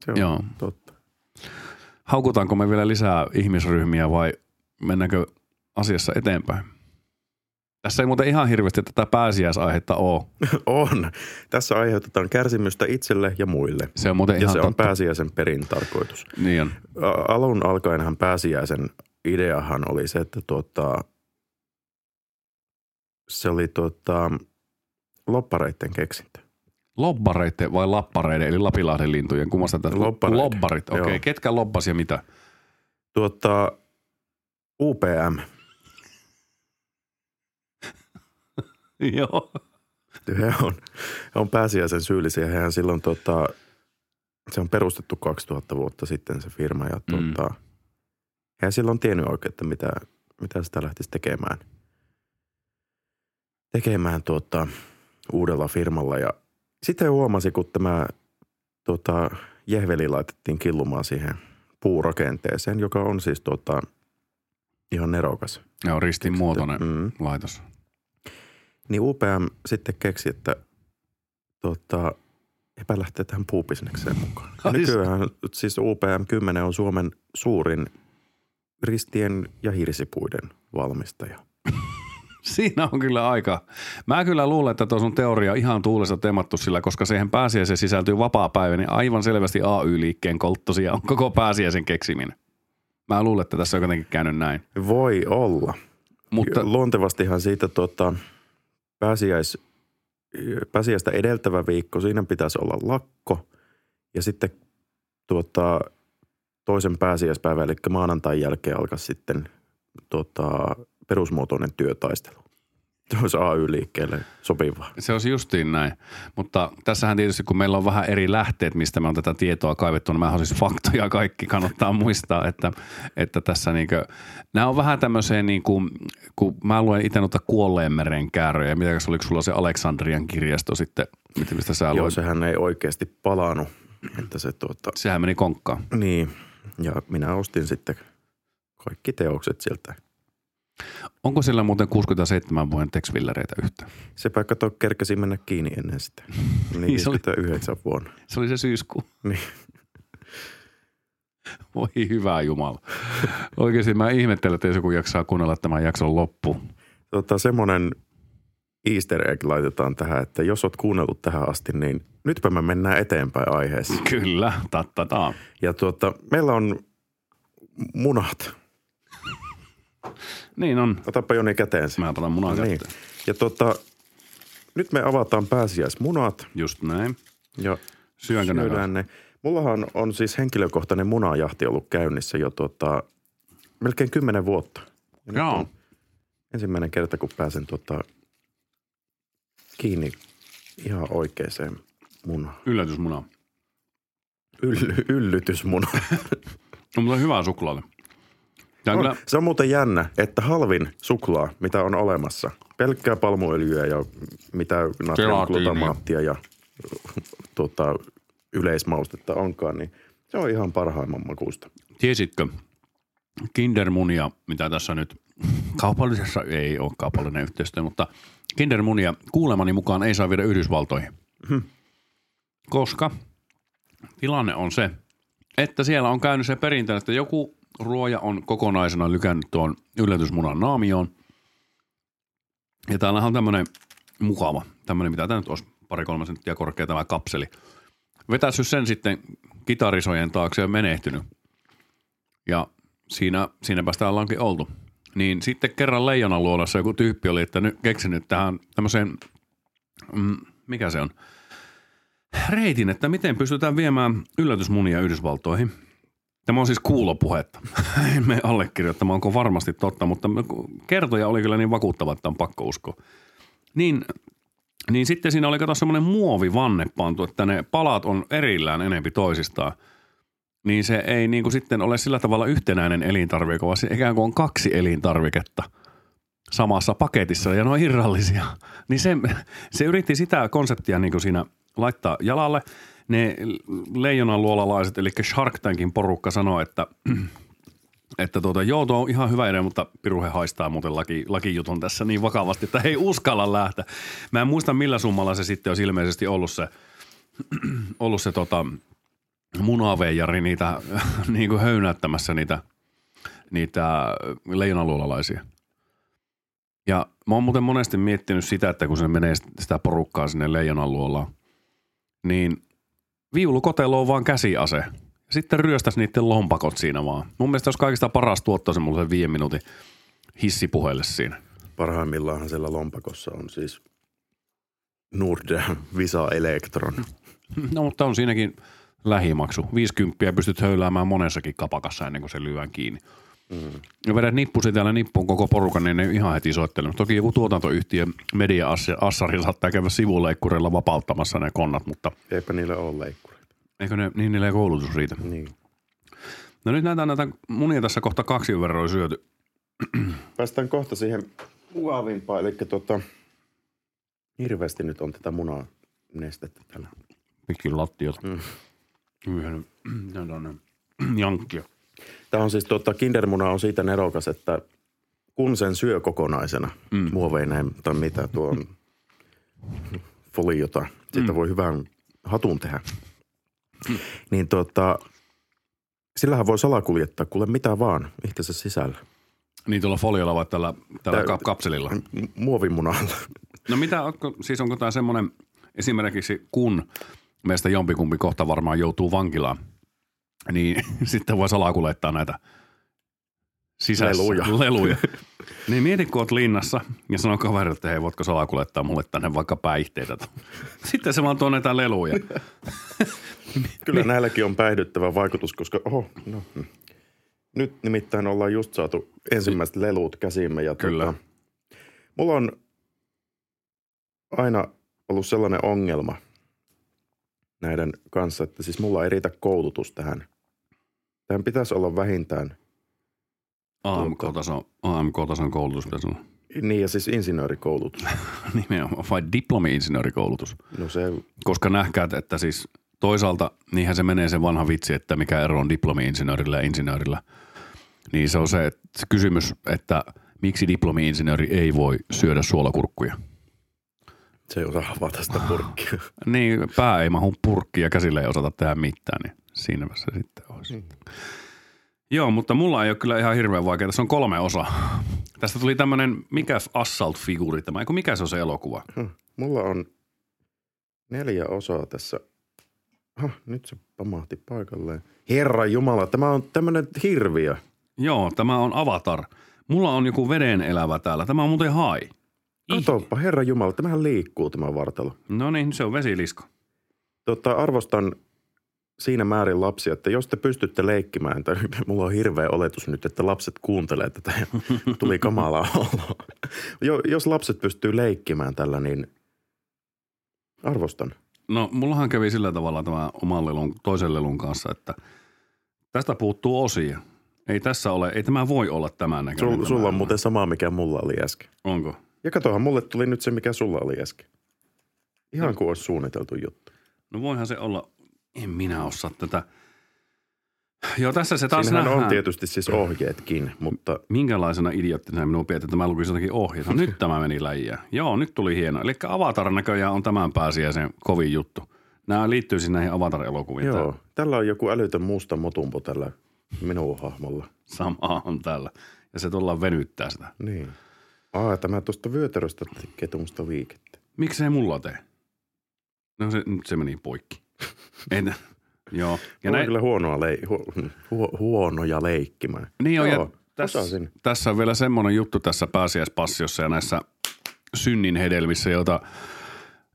Se on Joo. totta. Haukutaanko me vielä lisää ihmisryhmiä vai mennäänkö asiassa eteenpäin? Tässä ei muuten ihan hirveästi tätä pääsiäisaihetta ole. On. Tässä aiheutetaan kärsimystä itselle ja muille. Se on muuten Ja ihan se on totta. pääsiäisen perin tarkoitus. Niin on. Alun alkaenhan pääsiäisen ideahan oli se, että tuota, se oli tuota, loppareitten keksintö. Lobbareiden vai lappareiden, eli Lapilahden lintujen, kummasta tätä? Lobbareiden. Lobbarit, okei. Okay. Ketkä lobbas ja mitä? Tuota, UPM, Joo. he on, he on pääsiäisen syyllisiä. Hehän silloin tota, se on perustettu 2000 vuotta sitten se firma ja Mm. tuota, mm. he silloin tiennyt oikein, että mitä, mitä sitä lähtisi tekemään. Tekemään tuota, uudella firmalla ja sitten huomasi, kun tämä tuota, jehveli laitettiin killumaan siihen puurakenteeseen, joka on siis tota, ihan nerokas. Ja on ristin muotoinen Mm. laitos. Niin UPM sitten keksi, että tota, epä lähtee tähän puubisnekseen mukaan. Ja nykyään siis UPM 10 on Suomen suurin ristien ja hirsipuiden valmistaja. Siinä on kyllä aika. Mä kyllä luulen, että tuo sun teoria on ihan tuulesta temattu sillä, koska siihen pääsiäiseen sisältyy vapaa päivä, niin aivan selvästi AY-liikkeen kolttosia on koko pääsiäisen keksiminen. Mä luulen, että tässä on jotenkin käynyt näin. Voi olla. Mutta Mutta luontevastihan siitä tuota, pääsiäis, pääsiäistä edeltävä viikko, siinä pitäisi olla lakko. Ja sitten tuota, toisen pääsiäispäivän, eli maanantain jälkeen alkaa sitten tuota, perusmuotoinen työtaistelu. Se olisi AY-liikkeelle sopivaa. se olisi justiin näin. Mutta tässähän tietysti, kun meillä on vähän eri lähteet, mistä me on tätä tietoa kaivettu, niin mä on siis faktoja kaikki. Kannattaa muistaa, että, että tässä niinkö, nämä on vähän tämmöiseen niin kuin, kun mä luen itse noita kuolleen meren kääröjä. Mitäkäs oliko sulla se Aleksandrian kirjasto sitten, mistä sä Joo, luet? sehän ei oikeasti palannut. Että se tuota, Sehän meni konkkaan. niin, ja minä ostin sitten kaikki teokset sieltä. Onko sillä muuten 67 vuoden teksvillereitä yhtä? Se paikka to kerkesi mennä kiinni ennen sitä. Niin Niin se oli. 59 vuonna. Se oli se syyskuu. Niin. Voi hyvä Jumala. Oikeasti mä ihmettelen, että jos joku jaksaa kuunnella tämän jakson loppu. Tota, semmoinen easter egg laitetaan tähän, että jos oot kuunnellut tähän asti, niin nytpä me mennään eteenpäin aiheessa. Kyllä, tattataa. Ja tuota, meillä on munat. Niin on. Otapa Joni käteen. Mä panan munan niin. kätteen. Ja tuota, nyt me avataan pääsiäismunat Just näin. ja Syönkö syödään ne. Mullahan on siis henkilökohtainen munajahti ollut käynnissä jo tuota, melkein kymmenen vuotta. Ja Joo. ensimmäinen kerta, kun pääsen tuota, kiinni ihan oikeaan munaan. Yllätysmuna. Yll- yllytysmuna. No, mutta hyvää suklaata. On kyllä, se on muuten jännä, että halvin suklaa, mitä on olemassa, pelkkää palmuöljyä ja mitä natriumglutamaattia ja tuota, yleismaustetta onkaan, niin se on ihan parhaimman makuusta. tiesitkö Kindermunia, mitä tässä nyt kaupallisessa, ei ole kaupallinen yhteistyö, mutta Kindermunia kuulemani mukaan ei saa viedä Yhdysvaltoihin. Koska tilanne on se, että siellä on käynyt se perintö, että joku ruoja on kokonaisena lykännyt tuon yllätysmunan naamioon. Ja täällä on tämmöinen mukava, tämmöinen mitä tämä nyt olisi pari-kolme senttiä korkea tämä kapseli. Vetässyt sen sitten kitarisojen taakse ja menehtynyt. Ja siinä, siinäpä sitä ollaankin oltu. Niin sitten kerran leijonan luolassa joku tyyppi oli, että nyt keksinyt tähän tämmöiseen, mm, mikä se on, reitin, että miten pystytään viemään yllätysmunia Yhdysvaltoihin. Tämä on siis kuulopuhetta. En mene allekirjoittamaan, onko varmasti totta, mutta kertoja oli kyllä niin vakuuttava, että on pakko uskoa. Niin, niin sitten siinä oli kato semmoinen muovivanne pantu, että ne palat on erillään enempi toisistaan. Niin se ei niin kuin sitten ole sillä tavalla yhtenäinen elintarvike, vaan se ikään kuin on kaksi elintarviketta samassa paketissa ja ne on irrallisia. Niin se, se yritti sitä konseptia niin kuin siinä laittaa jalalle. Ne leijonan luolalaiset, eli Shark Tankin porukka sanoi, että, että tuota, joo, tuo on ihan hyvä idea, mutta Piruhe haistaa muuten laki, lakijutun tässä niin vakavasti, että ei uskalla lähteä. Mä en muista millä summalla se sitten olisi ilmeisesti ollut se, ollut se tota, munaveijari niitä niin kuin höynäyttämässä niitä, niitä leijonaluolalaisia. Ja mä oon muuten monesti miettinyt sitä, että kun se menee sitä porukkaa sinne leijonan luolaan, niin viulukotelo on vaan käsiase. Sitten ryöstäisi niiden lompakot siinä vaan. Mun mielestä olisi kaikista paras tuottaa semmoisen viiden minuutin hissipuheelle siinä. Parhaimmillaanhan siellä lompakossa on siis Nordea Visa Electron. No mutta on siinäkin lähimaksu. 50 pystyt höyläämään monessakin kapakassa ennen kuin se lyön kiinni. Mm. Ja vedät nippusi täällä nippuun koko porukan, niin ne ihan heti soittelee. Toki joku tuotantoyhtiö, media-assari saattaa käydä sivuleikkurilla vapauttamassa ne konnat, mutta Eipä niillä ole leikkureita. eikö ne, niin niille ei koulutus riitä. Niin. No nyt näitä, näitä munia tässä kohta kaksi verran syöty. Päästään kohta siihen mukavimpaan, eli tota, hirveästi nyt on tätä munaa nestettä täällä. Pitkin lattiot. Mm. Yhden, tuonne jankkia. Tämä on siis, tota, kindermuna on siitä nerokas, että kun sen syö kokonaisena, mm. muoveineen tai mitä tuo on, foliota, siitä mm. voi hyvän hatun tehdä. Mm. Niin tota, sillähän voi salakuljettaa kuule mitä vaan itsensä sisällä. Niin tuolla foliolla vai tällä, tällä Tää- kapselilla? Muovimunalla. No mitä, onko, siis onko tämä semmoinen, esimerkiksi kun meistä jompikumpi kohta varmaan joutuu vankilaan, niin sitten voi salakuljettaa näitä sisässä Leluja. leluja. niin mieti, kun oot linnassa ja sanoo kaverille, että hei, voitko salakuljettaa mulle tänne vaikka päihteitä. Sitten se vaan tuo näitä leluja. Kyllä näilläkin on päihdyttävä vaikutus, koska oho, no, mm. nyt nimittäin ollaan just saatu ensimmäiset lelut käsimme. Ja Kyllä. Tota, mulla on aina ollut sellainen ongelma näiden kanssa, että siis mulla ei riitä koulutus tähän. Tähän pitäisi olla vähintään, AMK-tason, AMK-tason koulutus pitäisi olla. niin ja siis insinöörikoulutus. Nimenomaan, vai diplomi-insinöörikoulutus. No se, Koska nähkäät, että siis toisaalta niinhän se menee se vanha vitsi, että mikä ero on diplomi-insinöörillä ja insinöörillä. Niin se on se, että se kysymys, että miksi diplomi-insinööri ei voi syödä suolakurkkuja. Se ei osaa avata sitä purkkia. Niin pää ei mahu purkki ja käsillä ei osata tehdä mitään, niin siinä se sitten olisi. Mm. Joo, mutta mulla ei ole kyllä ihan hirveän vaikeaa. Tässä on kolme osaa. Tästä tuli tämmöinen, mikä Assault-figuuri tämä, eikö mikä se on se elokuva? Huh, Mulla on neljä osaa tässä. Huh, nyt se pamahti paikalleen. Herra Jumala, tämä on tämmöinen hirviö. Joo, tämä on Avatar. Mulla on joku veden elävä täällä. Tämä on muuten hai. Katoppa, Herra Jumala, tämähän liikkuu tämä vartalo. No niin, se on vesilisko. Tota, arvostan siinä määrin lapsia, että jos te pystytte leikkimään, tai mulla on hirveä oletus nyt, että lapset kuuntelee tätä ja tuli kamalaa oloa. Jo, jos lapset pystyy leikkimään tällä, niin arvostan. No, mullahan kävi sillä tavalla tämä oman lelun, toisen lelun kanssa, että tästä puuttuu osia. Ei tässä ole, ei tämä voi olla tämän näköinen. Sul, sulla on muuten sama, mikä mulla oli äsken. Onko? Ja katohan, mulle tuli nyt se, mikä sulla oli äsken. Ihan kuin olisi suunniteltu juttu. No voihan se olla, en minä osaa tätä. Joo, tässä se taas Siinähän nähdään. on tietysti siis ohjeetkin, mutta Minkälaisena idioottina minua pidät, että mä lukisin jotakin ohjeita. Nyt tämä meni läjiä. Joo, nyt tuli hieno. Eli Avatar näköjään on tämän pääsiäisen kovin juttu. Nämä liittyy siis näihin Avatar-elokuviin. Tämä joo. Tällä on joku älytön musta motumpo tällä minun hahmolla. Sama on täällä. Ja se tullaan venyttää sitä. Niin. Aa, tämä tuosta vyötäröstä tekee tuommoista liikettä. Miksei mulla tee? No se, nyt se meni poikki. En, joo. Ja näin, kyllä huonoa lei, hu, hu, huonoja leikkimään. niin on, Joo, ja tässä, tässä on vielä semmoinen juttu tässä pääsiäispassiossa ja näissä synnin hedelmissä, joita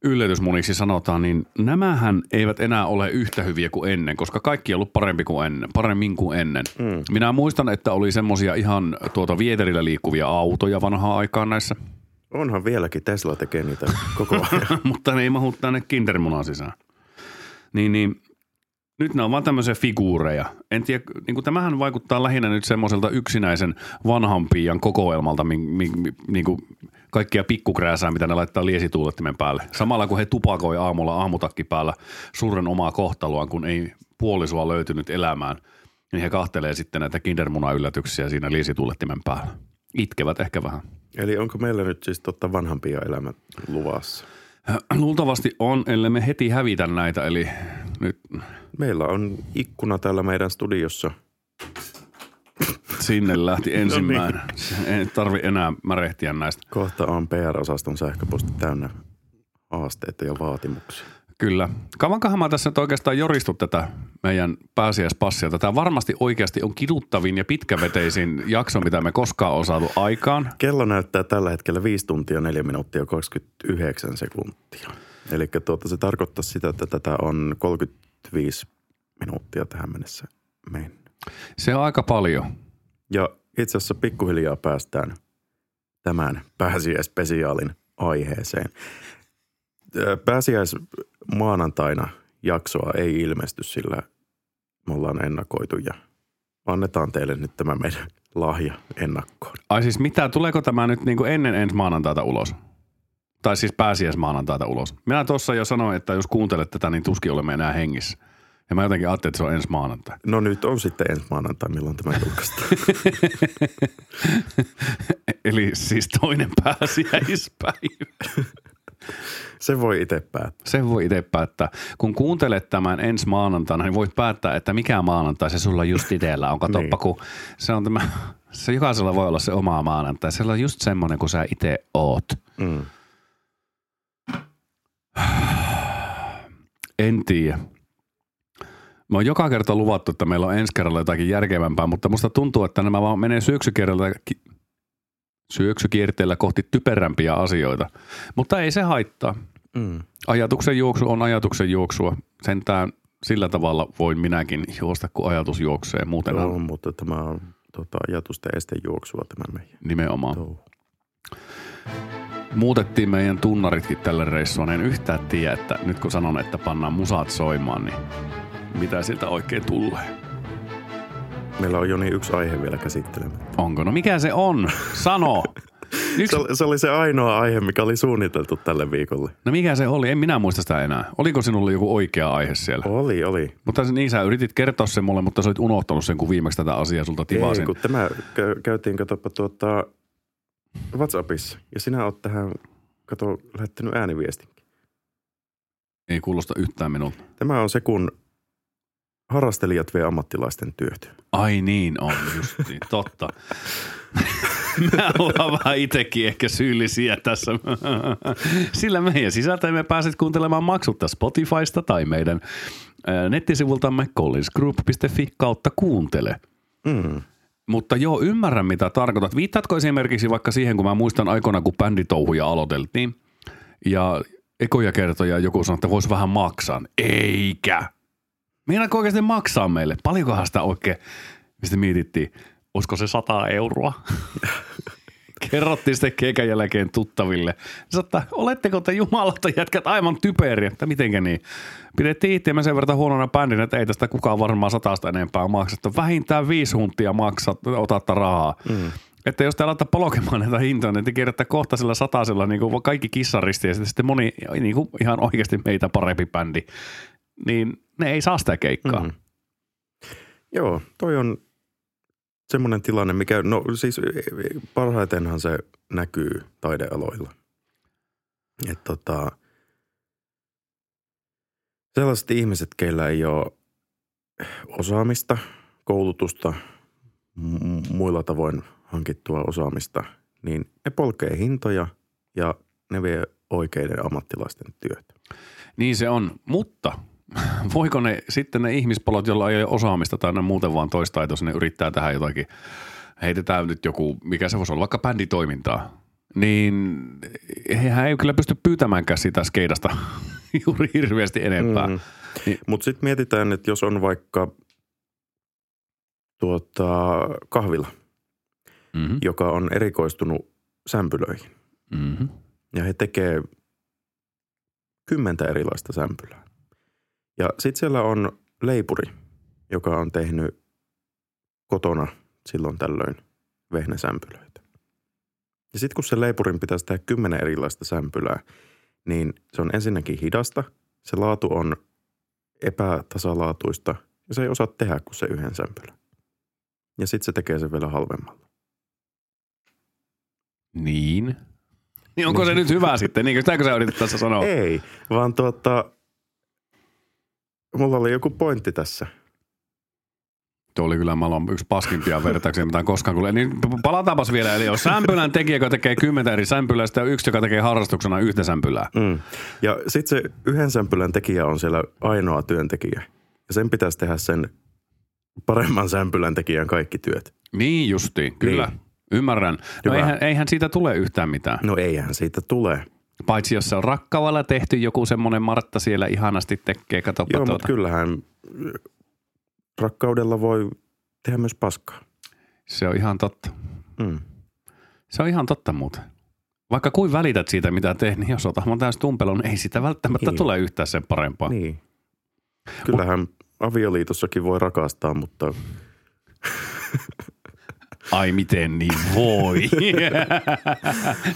yllätysmuniksi sanotaan, niin nämähän eivät enää ole yhtä hyviä kuin ennen, koska kaikki on ollut parempi kuin ennen, paremmin kuin ennen. Mm. Minä muistan, että oli semmoisia ihan tuota vieterillä liikkuvia autoja vanhaan aikaan näissä, Onhan vieläkin Tesla tekee niitä koko ajan. mutta ne ei mahu tänne kindermunan sisään. Niin, niin nyt ne on vaan tämmöisiä figuureja. En tiedä, niin kuin tämähän vaikuttaa lähinnä nyt semmoiselta yksinäisen vanhan piian kokoelmalta, mi, mi, mi, niin kuin kaikkia pikkukrääsää, mitä ne laittaa liesituulettimen päälle. Samalla kun he tupakoi aamulla aamutakki päällä suuren omaa kohtaloaan, kun ei puolisoa löytynyt elämään, niin he kahtelee sitten näitä kindermuna-yllätyksiä siinä liesituulettimen päällä. Itkevät ehkä vähän. Eli onko meillä nyt siis totta vanhampia elämät luvassa? Luultavasti on, ellei me heti hävitä näitä, eli nyt Meillä on ikkuna täällä meidän studiossa. Sinne lähti ensimmäinen. Ei tarvi enää märehtiä näistä. Kohta on PR-osaston sähköposti täynnä haasteita ja vaatimuksia. Kyllä. Kauankohan mä tässä nyt oikeastaan joristut tätä meidän pääsiäispassia. Tämä varmasti oikeasti on kiduttavin ja pitkäveteisin jakso, mitä me koskaan on saatu aikaan. Kello näyttää tällä hetkellä 5 tuntia 4 minuuttia 29 sekuntia. Eli tuota, se tarkoittaa sitä, että tätä on 35 minuuttia tähän mennessä mennyt. Se on aika paljon. Ja itse asiassa pikkuhiljaa päästään tämän pääsiäispesiaalin aiheeseen. Ö, Pääsiäismaanantaina jaksoa ei ilmesty, sillä me ollaan ennakoitu ja annetaan teille nyt tämä meidän lahja ennakkoon. Ai siis mitä, tuleeko tämä nyt niin kuin ennen ensi maanantaita ulos? Tai siis pääsiäismaanantaita ulos. Minä tuossa jo sanoin, että jos kuuntelet tätä, niin tuskin olemme enää hengissä. Ja mä jotenkin ajattelin, että se on ensi maanantai. No nyt on sitten ensi maanantai, milloin tämä julkaistaan. Eli siis toinen pääsiäispäivä. Se voi itse päättää. Sen voi itse päättää. Kun kuuntelet tämän ensi maanantaina, niin voit päättää, että mikä maanantai se sulla just itsellä on. Katoppa, Niin. kun se on tämä, se jokaisella voi olla se oma maanantai. Se on just semmoinen, kun sä itse oot. Mm. En tiedä. Mä oon joka kerta luvattu, että meillä on ensi kerralla jotakin järkevämpää, mutta musta tuntuu, että nämä vaan menee syöksykierteellä, ki- syöksykierteellä kohti typerämpiä asioita. Mutta ei se haittaa. Mm. Ajatuksen juoksu on ajatuksen juoksua. Sentään sillä tavalla voin minäkin juosta, kun ajatus juoksee. Muuten Joo, on mutta tämä on tota, ajatusten estejuoksua tämä meidän nimenomaan. touhu. Muutettiin meidän tunnaritkin tälle reissuun. En yhtään tiedä, että nyt kun sanon, että pannaan musat soimaan, niin mitä siltä oikein tulee. Meillä on jo niin yksi aihe vielä käsittelemättä. Onko? No mikä se on? Sano. Yksi, Se, oli- se oli se ainoa aihe, mikä oli suunniteltu tälle viikolle. no mikä se oli? En minä muista sitä enää. Oliko sinulla joku oikea aihe siellä? Oli, oli. Mutta niin sä yritit kertoa sen mulle, mutta sä olit unohtanut sen, kun viimeksi tätä asiaa sulta tivasin. Ei, kun tämä käy, käytiin, katsopa tuota WhatsAppissa. Ja sinä oot tähän, kato, lähettänyt ääniviestinkin. Ei kuulosta yhtään minulta. Tämä on se, kun harrastelijat vie ammattilaisten työt. Ai niin on, justiin, totta. Me ollaan vähän itsekin ehkä syyllisiä tässä. Sillä meidän sisältä me pääset kuuntelemaan maksutta Spotifysta tai meidän ää, nettisivultamme collinsgroup.fi kautta kuuntele. Mm. Mutta joo, ymmärrän mitä tarkoitat. Viittaatko esimerkiksi vaikka siihen, kun mä muistan aikoina, kun bänditouhuja aloiteltiin ja ekoja kertoja joku sanoi, että voisi vähän maksaa. Eikä. Meinaatko oikeasti maksaa meille? Paljonkohan sitä oikein, mistä mietittiin, olisiko se 100 euroa? Kerrottiin sitten keikan jälkeen tuttaville. Että oletteko te jumalauta jätkät aivan typeriä, että mitenkä niin. Pidettiin itseämme sen verran huonona bändinä, että ei tästä kukaan varmaan satasta enempää maksa. Että vähintään viisi huntia maksat, otatta rahaa. Mm. Että jos te alatte polkemaan näitä hintoja, niin te kierrätte kohta sillä satasella niin kuin kaikki kissaristi ja sitten moni niin kuin ihan oikeasti meitä parempi bändi. Niin ne ei saa sitä keikkaa. Mm. Mm. Joo, toi on semmoinen tilanne, mikä, no siis parhaitenhan se näkyy taidealoilla. Että tota, sellaiset ihmiset, keillä ei ole osaamista, koulutusta, m- muilla tavoin hankittua osaamista, niin ne polkee hintoja ja ne vie oikeiden ammattilaisten työtä. Niin se on, mutta voiko ne sitten ne ihmispolot, joilla ei ole osaamista tai ne muuten vaan toistaitoisia, ne yrittää tähän jotakin, heitetään nyt joku, mikä se voisi olla, vaikka bänditoimintaa, niin hehän ei kyllä pysty pyytämäänkään sitä skeidasta juuri hirveästi enempää. Mm. Mm. Mutta sitten mietitään, että jos on vaikka tuota, kahvila, Mm-hmm. joka on erikoistunut sämpylöihin. Mm-hmm. Ja he tekee kymmentä erilaista sämpylää. Ja sitten siellä on leipuri, joka on tehnyt kotona silloin tällöin vehnäsämpylöitä. Ja sitten kun se leipurin pitäisi tehdä kymmenen erilaista sämpylää, niin se on ensinnäkin hidasta, se laatu on epätasalaatuista ja se ei osaa tehdä kuin se yhden sämpylän. Ja sitten se tekee sen vielä halvemmalla. Niin. Niin onko se nyt hyvä sitten? Niin, sitäkö sä yritit tässä sanoa? Ei, vaan tuota, mulla oli joku pointti tässä. Tuo oli kyllä maailman yksi paskimpia vertauksia, mitä on koskaan kuullut. Niin palataanpas vielä. Eli on sämpylän tekijä, joka tekee kymmentä eri sämpylää, sitten on yksi, joka tekee harrastuksena yhtä sämpylää. Mm. Ja sitten se yhden sämpylän tekijä on siellä ainoa työntekijä. Ja sen pitäisi tehdä sen paremman sämpylän tekijän kaikki työt. Niin justiin, kyllä. Niin. Niin. Ymmärrän. No Hyvä. eihän, eihän siitä tule yhtään mitään. No eihän siitä tule. Paitsi jos se on rakkaudella tehty, joku semmoinen Martta siellä ihanasti tekee, katsopa Joo, tuota. mutta kyllähän äh, rakkaudella voi tehdä myös paskaa. Se on ihan totta. Mm. Se on ihan totta muuten. Vaikka kuin välität siitä, mitä teet, niin jos otat täys tumpelon, niin ei sitä välttämättä Niin. tule yhtään sen parempaa. Niin. Kyllähän avioliitossakin voi rakastaa, mutta Ai miten niin voi?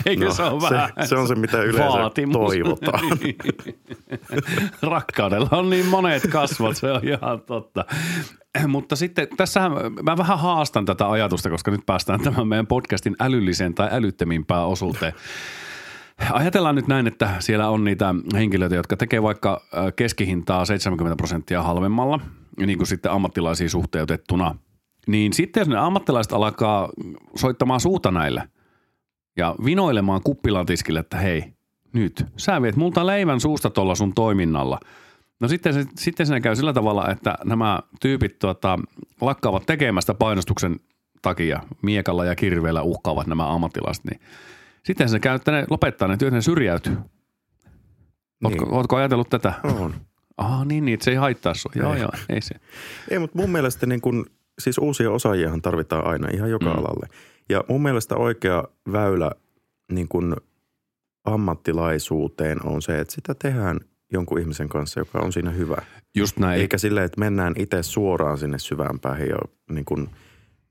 Eikö no, se ole se, vähän se on se, mitä yleensä vaatimus? toivotaan. Rakkaudella on niin monet kasvot, se on ihan totta. Mutta sitten tässähän mä vähän haastan tätä ajatusta, koska nyt päästään tämän meidän podcastin älylliseen tai älyttömimpään osuuteen. Ajatellaan nyt näin, että siellä on niitä henkilöitä, jotka tekee vaikka äh, keskihintaa 70 prosenttia halvemmalla, niin kuin sitten ammattilaisiin suhteutettuna. Niin sitten jos ne ammattilaiset alkaa soittamaan suuta näille ja vinoilemaan kuppilan tiskille, että hei, nyt, sä viet multa leivän suusta tuolla sun toiminnalla. No sitten, se, sitten siinä käy sillä tavalla, että nämä tyypit tuota, lakkaavat tekemästä painostuksen takia miekalla ja kirveellä uhkaavat nämä ammattilaiset, niin sitten se käy, että ne lopettaa ne työt, ne syrjäytyy. Ootko, Niin. ootko ajatellut tätä? On. Ah niin, niin, että se ei haittaa sua. Joo, joo, ei se. Ei, mutta mun mielestä niin kun, siis uusia osaajiahan tarvitaan aina ihan joka Mm. alalle. Ja mun mielestä oikea väylä niin kun ammattilaisuuteen on se, että sitä tehdään jonkun ihmisen kanssa, joka on siinä hyvä. Just näin. Eikä silleen, että mennään itse suoraan sinne syvään päähän ja niin kun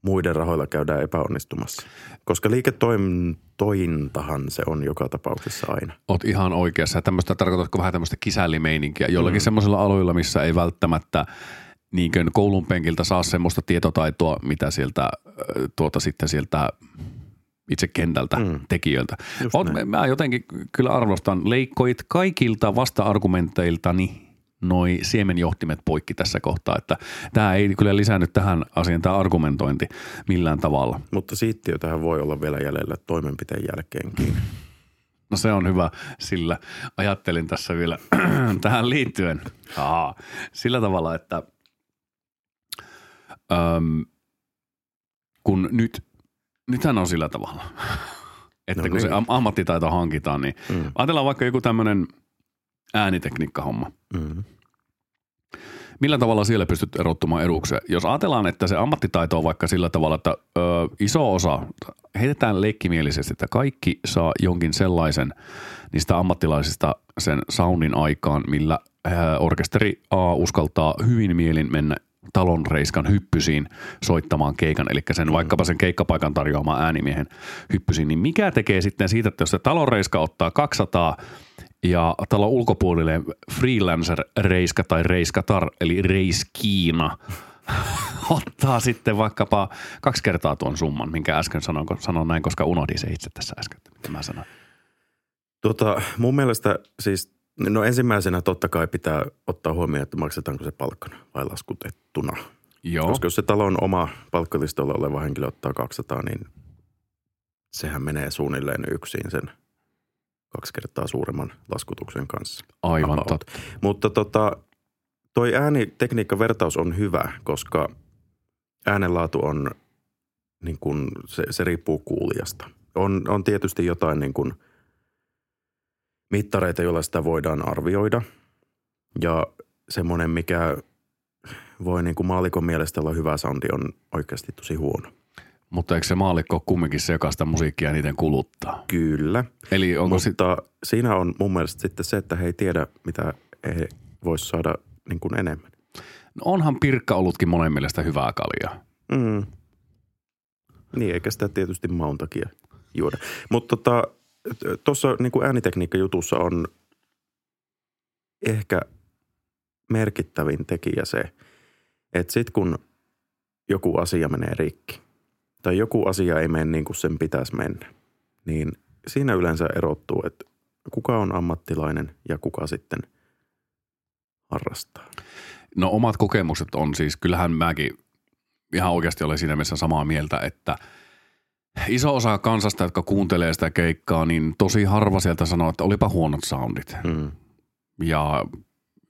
muiden rahoilla käydään epäonnistumassa. Koska liiketoimintahan se on joka tapauksessa aina. Oot ihan oikeassa. Tämmöistä, tarkoitatko vähän tämmöistä kisällimeininkiä jollakin mm. Mm. semmoisilla aloilla, missä ei välttämättä niin kuin koulun penkiltä saa semmoista tietotaitoa, mitä sieltä, tuota sitten sieltä itse kentältä mm. Tekijöiltä. Just näin. mä jotenkin kyllä arvostan. Leikkoit kaikilta vasta-argumenteiltani noi siemenjohtimet poikki tässä kohtaa, että tämä ei kyllä lisännyt tähän asiaan tämä argumentointi millään tavalla. Mutta siittiötähän voi olla vielä jäljellä toimenpiteen jälkeenkin. No se on hyvä, sillä ajattelin tässä vielä tähän liittyen Aa, sillä tavalla, että äm, kun nyt, nythän on sillä tavalla, että No kun se niin. am- ammattitaito hankitaan, niin Mm. ajatellaan vaikka joku tämmöinen äänitekniikkahomma. Mm. Millä tavalla siellä pystyt erottumaan edukseen? Jos ajatellaan, että se ammattitaito on vaikka sillä tavalla, että ö, iso osa, heitetään leikkimielisesti, että kaikki saa jonkin sellaisen niistä ammattilaisista sen soundin aikaan, millä ö, orkesteri A uskaltaa hyvin mielin mennä talon reiskan hyppysiin soittamaan keikan, eli sen vaikkapa sen keikkapaikan tarjoamaan äänimiehen hyppysiin, niin mikä tekee sitten siitä, että jos se talon reiska ottaa 200 ja talon ulkopuolelle freelancer-reiska tai reiskatar, eli reiskiina, ottaa sitten vaikkapa kaksi kertaa tuon summan, minkä äsken sanoin, sanon näin, koska unohdin se itse tässä äsken, mitä mä sanoin. Tota, mun mielestä siis, no ensimmäisenä totta kai pitää ottaa huomioon, että maksetaanko se palkkana vai laskutettuna. Joo, Koska jos se talon oma palkkalistolla oleva henkilö ottaa 200, niin sehän menee suunnilleen yksin sen kaksi kertaa suuremman laskutuksen kanssa. aivan about. totta. Mutta tota, toi äänitekniikkavertaus on hyvä, koska äänenlaatu on, niin kun, se, se riippuu kuulijasta. On, on tietysti jotain niin kun, mittareita, joilla sitä voidaan arvioida. Ja semmoinen, mikä voi niin kuin maalikon mielestä olla hyvä soundi, on oikeasti tosi huono. Mutta eikö se maalikko ole kumminkin se, joka sitä musiikkia niiden kuluttaa? Kyllä. Eli onko Mutta sit, siinä on mun mielestä sitten se, että he ei tiedä, mitä he vois saada niin kuin enemmän. no onhan Pirkka ollutkin monen mielestä hyvää kaljaa. Mm. Niin, eikä sitä tietysti maun takia juoda. Mutta tota, tuossa niin äänitekniikkajutussa on ehkä merkittävin tekijä se, että sit kun joku asia menee rikki tai joku asia ei mene niin kuin sen pitäisi mennä, niin siinä yleensä erottuu, että kuka on ammattilainen ja kuka sitten harrastaa. No omat kokemukset on siis, kyllähän mäkin ihan oikeasti olen siinä mielessä samaa mieltä, että iso osa kansasta, jotka kuuntelee sitä keikkaa, niin tosi harva sieltä sanoo, että olipa huonot soundit. Mm. Ja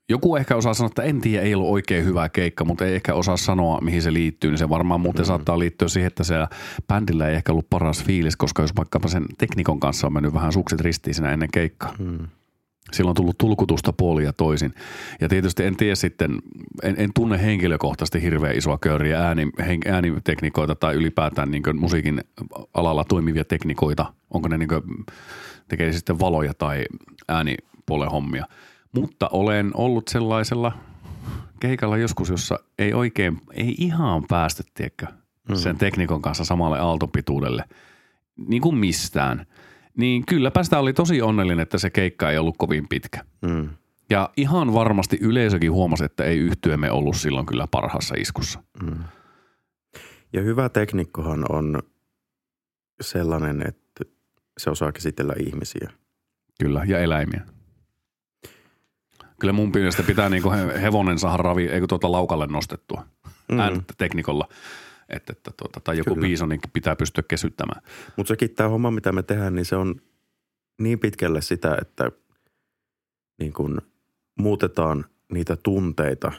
joku ehkä osaa sanoa, että en tiedä, ei ollut oikein hyvä keikka, mutta ei ehkä osaa sanoa, mihin se liittyy. Niin se varmaan muuten mm. saattaa liittyä siihen, että se bändillä ei ehkä ollut paras fiilis, koska jos vaikkapa sen teknikon kanssa on mennyt vähän sukset ristiin siinä ennen keikkaa. Mm. Silloin on tullut tulkutusta puoli ja toisin. Ja tietysti en tiedä sitten, en, en tunne henkilökohtaisesti hirveän isoa kööriä ääni, hen, ääniteknikoita tai ylipäätään niin musiikin alalla toimivia teknikoita. Onko ne niin tekee sitten valoja tai äänipuolen hommia. Mutta olen ollut sellaisella keikalla joskus, jossa ei oikein, ei ihan päästy, tiedätkö, mm. sen teknikon kanssa samalle aaltopituudelle, niin kuin mistään, niin kylläpä sitä oli tosi onnellinen, että se keikka ei ollut kovin pitkä. Mm. Ja ihan varmasti yleisökin huomasi, että ei yhtyemme ollut silloin kyllä parhaassa iskussa. Mm. Ja hyvä teknikkohan on sellainen, että se osaa käsitellä ihmisiä. Kyllä, ja eläimiä. Kyllä mun mielestä pitää niinku hevonen saada ravi, eikö tuota laukalle nostettua mm. teknikolla. Että, että tuota, tai joku biisoni pitää pystyä kesyttämään. Mutta sekin tämä homma, mitä me tehdään, niin se on niin pitkälle sitä, että niin kun muutetaan niitä tunteita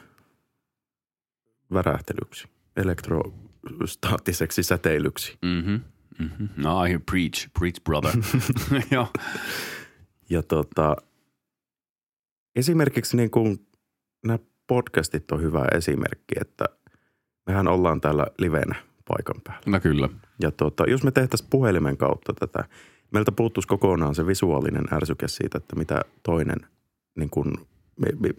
värähtelyksi, elektrostaattiseksi säteilyksi. Mm-hmm. Mm-hmm. No, I hear preach, preach brother. Joo. Ja tota, esimerkiksi niin kuin nämä podcastit on hyvä esimerkki, että mehän ollaan täällä livenä paikan päällä. No kyllä. Ja tota, jos me tehtäisiin puhelimen kautta tätä, meiltä puuttuisi kokonaan se visuaalinen ärsyke siitä, että mitä toinen, niin kuin,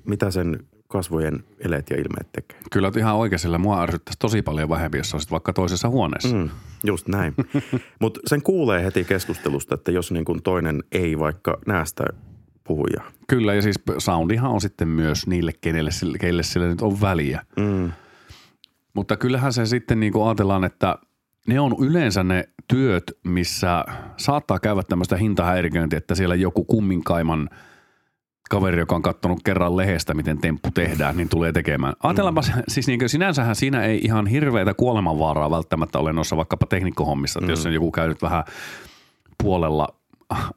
mitä sen kasvojen eleet ja ilmeet tekee. Kyllä ihan oikein, sillä mua ärsyttäisi tosi paljon vähempi, jos olisit vaikka toisessa huoneessa. Mm, just näin. Mutta sen kuulee heti keskustelusta, että jos niin kuin toinen ei vaikka näe sitä puhuja. Kyllä, ja siis soundihan on sitten myös niille, kenelle, keille sillä nyt on väliä. Mm. Mutta kyllähän se sitten niin kuin ajatellaan, että ne on yleensä ne työt, missä saattaa käydä tämmöistä hintahäiriköintiä, että siellä joku kumminkaiman kaveri, joka on katsonut kerran lehdestä, miten temppu tehdään, niin tulee tekemään. Ajatellaanpa, mm. siis niin sinänsähän siinä ei ihan hirveitä kuolemanvaaraa välttämättä ole noissa vaikkapa teknikkohommissa, että mm. jos on joku käynyt vähän puolella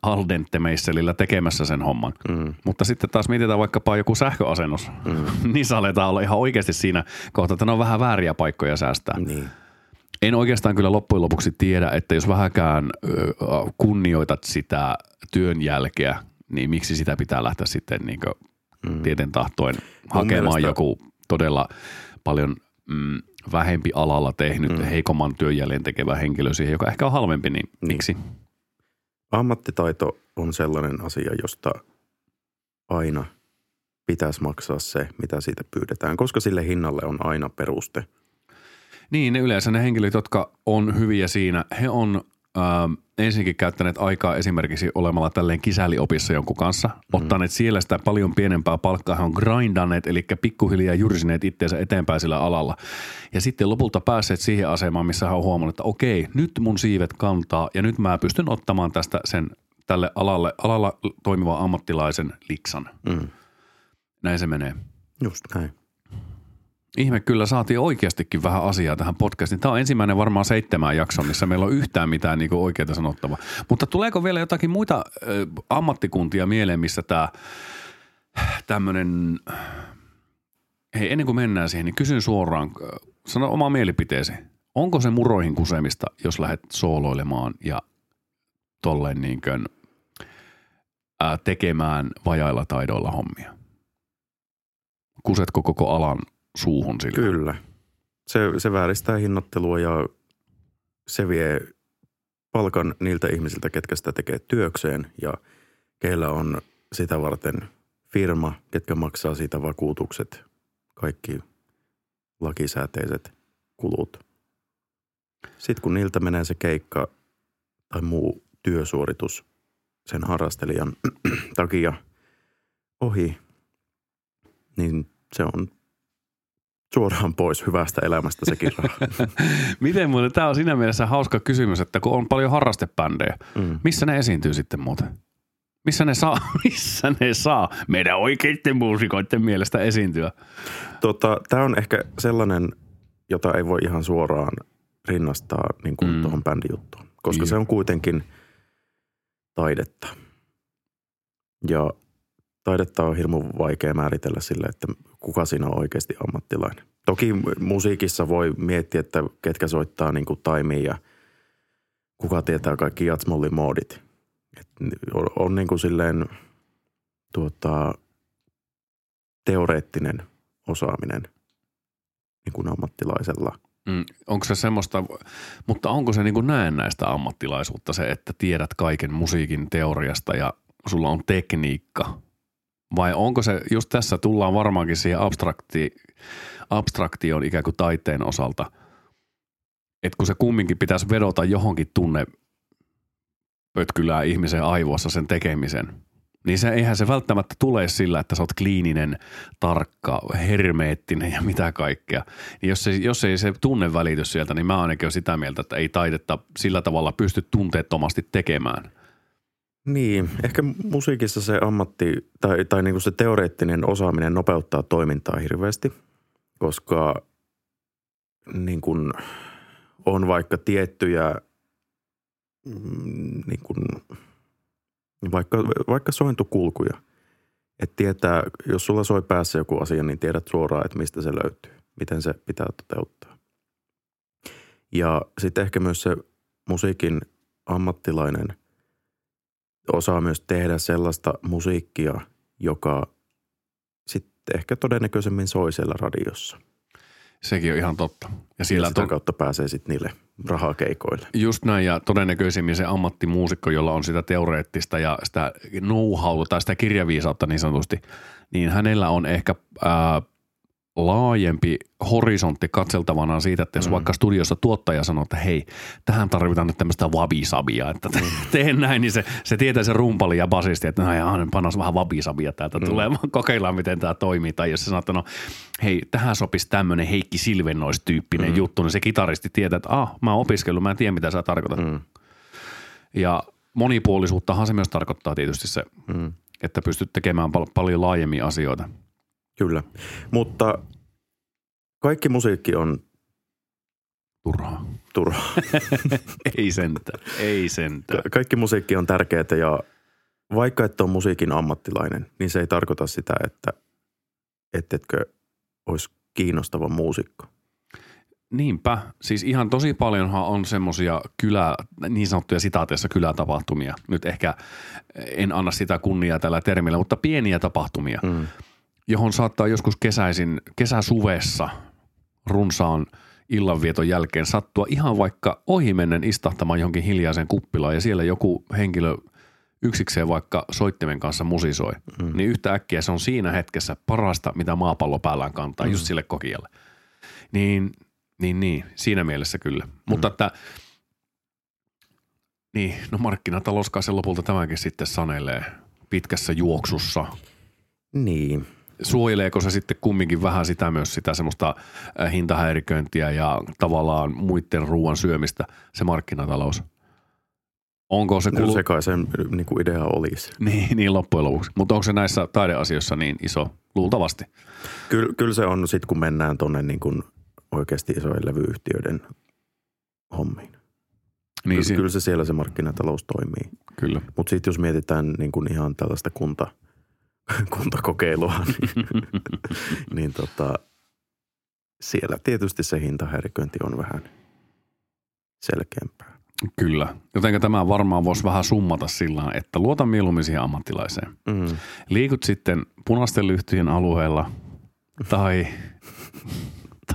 al dente meisselillä tekemässä sen homman. Mm. Mutta sitten taas mietitään vaikkapa joku sähköasennus, mm. niin aletaan olla ihan oikeasti siinä kohtaa, että ne on vähän vääriä paikkoja säästää. Niin. En oikeastaan kyllä loppujen lopuksi tiedä, että jos vähäkään kunnioitat sitä työn jälkeä, niin miksi sitä pitää lähteä sitten niin mm. tieten tahtoen hakemaan mielestä... joku todella paljon mm, vähempi alalla tehnyt, mm. heikomman työjäljen tekevä henkilö siihen, joka ehkä on halvempi, niin, niin. miksi? Ammattitaito on sellainen asia, josta aina pitäisi maksaa se, mitä siitä pyydetään, koska sille hinnalle on aina peruste. Niin, ne yleensä ne henkilöt, jotka on hyviä siinä, he on äh, ensinnäkin käyttäneet aikaa esimerkiksi olemalla tälleen kisäliopissa jonkun kanssa, mm. ottaneet siellä sitä paljon pienempää palkkaa, he on grindanneet, eli pikkuhiljaa jyrsineet itseensä eteenpäin sillä alalla. Ja sitten lopulta päässeet siihen asemaan, missä hän on huomannut, että okei, nyt mun siivet kantaa ja nyt mä pystyn ottamaan tästä sen tälle alalle, alalla toimivan ammattilaisen liksan. Mm. Näin se menee. Just näin. Ihme kyllä saatiin oikeastikin vähän asiaa tähän podcastiin. Tämä on ensimmäinen varmaan seitsemän jakso, missä meillä on yhtään mitään niin oikeaa sanottavaa. Mutta tuleeko vielä jotakin muita ammattikuntia mieleen, missä tämä tämmöinen, hei ennen kuin mennään siihen, niin kysyn suoraan, sano oma mielipiteesi. Onko se muroihin kusemista, jos lähdet sooloilemaan ja tolleen niin kuin, ää, tekemään vajailla taidoilla hommia? Kusetko koko alan suuhun sillä. Kyllä. Se, se vääristää hinnoittelua ja se vie palkan niiltä ihmisiltä, ketkä sitä tekee työkseen ja keillä on sitä varten firma, ketkä maksaa siitä vakuutukset, kaikki lakisääteiset kulut. Sitten kun niiltä menee se keikka tai muu työsuoritus sen harrastelijan takia ohi, niin se on suoraan pois hyvästä elämästä sekin raha. Miten muuten, tämä on siinä mielessä hauska kysymys, että kun on paljon harrastebändejä, mm. missä ne esiintyy sitten muuten? Missä ne saa, missä ne saa meidän oikeiden muusikoiden mielestä esiintyä? Tota, tämä on ehkä sellainen, jota ei voi ihan suoraan rinnastaa niin kuin mm. tuohon bändijuttuun, koska niin. se on kuitenkin taidetta. Ja taidetta on hirmu vaikea määritellä sille, että kuka siinä on oikeasti ammattilainen. Toki musiikissa voi miettiä, että ketkä soittaa niin kuin taimiin ja kuka tietää kaikki jatsmollin moodit. Et on, on niin kuin silleen tuota, teoreettinen osaaminen niin kuin ammattilaisella. Mm, onko se semmoista, mutta onko se niin näennäistä ammattilaisuutta se, että tiedät kaiken musiikin teoriasta ja sulla on tekniikka vai onko se, just tässä tullaan varmaankin siihen abstrakti, abstraktioon ikään kuin taiteen osalta, että kun se kumminkin pitäisi vedota johonkin tunne pötkylää ihmisen aivoissa sen tekemisen, niin se, eihän se välttämättä tule sillä, että sä oot kliininen, tarkka, hermeettinen ja mitä kaikkea. Niin jos, ei, jos ei se tunne välity sieltä, niin mä ainakin olen sitä mieltä, että ei taidetta sillä tavalla pysty tunteettomasti tekemään. Niin, ehkä musiikissa se ammatti tai, tai niin kuin se teoreettinen osaaminen nopeuttaa toimintaa hirveästi, koska niin kuin on vaikka tiettyjä mm, niin kuin, vaikka, vaikka sointukulkuja. Että tietää, jos sulla soi päässä joku asia, niin tiedät suoraan, että mistä se löytyy, miten se pitää toteuttaa. Ja sitten ehkä myös se musiikin ammattilainen osaa myös tehdä sellaista musiikkia, joka sitten ehkä todennäköisemmin soi siellä radiossa. Sekin on ihan totta. Ja siellä ja sitä to- kautta pääsee sitten niille rahakeikoille. Just näin ja todennäköisemmin se ammattimuusikko, jolla on sitä teoreettista ja sitä know tai sitä kirjaviisautta niin sanotusti, niin hänellä on ehkä ää, laajempi horisontti katseltavana siitä, että jos mm. vaikka studiossa tuottaja sanoo, että hei, tähän tarvitaan nyt tämmöistä vabisabia, että mm. teen näin, niin se, se tietää se rumpali ja basisti, että no panos vähän vabisabia täältä mm. tulee, vaan kokeillaan miten tämä toimii. Tai jos se sanoo, että no hei, tähän sopisi tämmöinen Heikki Silvennois-tyyppinen mm. juttu, niin se kitaristi tietää, että ah, mä oon opiskellut, mä en tiedä mitä sä tarkoitat. Mm. Ja monipuolisuuttahan se myös tarkoittaa tietysti se, mm. että pystyt tekemään pal- paljon laajemmin asioita. Kyllä, mutta kaikki musiikki on turhaa. Turhaa. ei sentä, ei sentä. Ka- kaikki musiikki on tärkeää ja vaikka et ole musiikin ammattilainen, niin se ei tarkoita sitä, että ettetkö olisi kiinnostava muusikko. Niinpä. Siis ihan tosi paljonhan on semmoisia kylä, niin sanottuja sitaateissa kylätapahtumia. Nyt ehkä en anna sitä kunniaa tällä termillä, mutta pieniä tapahtumia, mm. Johon saattaa joskus kesäisin, kesäsuvessa runsaan illanvieton jälkeen sattua ihan vaikka ohimennen istahtamaan johonkin hiljaiseen kuppilaan ja siellä joku henkilö yksikseen vaikka soittimen kanssa musisoi, mm. niin yhtä äkkiä se on siinä hetkessä parasta, mitä maapallo päällään kantaa, mm. just sille kokijalle. Niin, niin, niin, siinä mielessä kyllä. Mm. Mutta että, niin, no markkinatalous kai se lopulta tämänkin sitten sanelee pitkässä juoksussa. Niin, suojeleeko se sitten kumminkin vähän sitä myös sitä semmoista äh, hintahäiriköintiä ja tavallaan muiden ruoan syömistä se markkinatalous? Onko se kulu... No se kai sen niin kuin idea olisi. Niin, niin loppujen lopuksi. Mutta onko se näissä taideasioissa niin iso? Luultavasti. Kyllä, kyllä se on sitten, kun mennään tuonne niin kuin oikeasti isojen levyyhtiöiden hommiin. Niin, kyllä, si- kyllä se siellä se markkinatalous toimii. Kyllä. Mutta sitten jos mietitään niin kuin ihan tällaista kunta – kuntakokeilua, niin, niin tota, siellä tietysti se hintahäiriköinti on vähän selkeämpää. Kyllä. Jotenka tämä varmaan voisi vähän summata sillä että luota mieluummin siihen ammattilaiseen. Mm. Liikut sitten punaisten lyhtyjen alueella tai,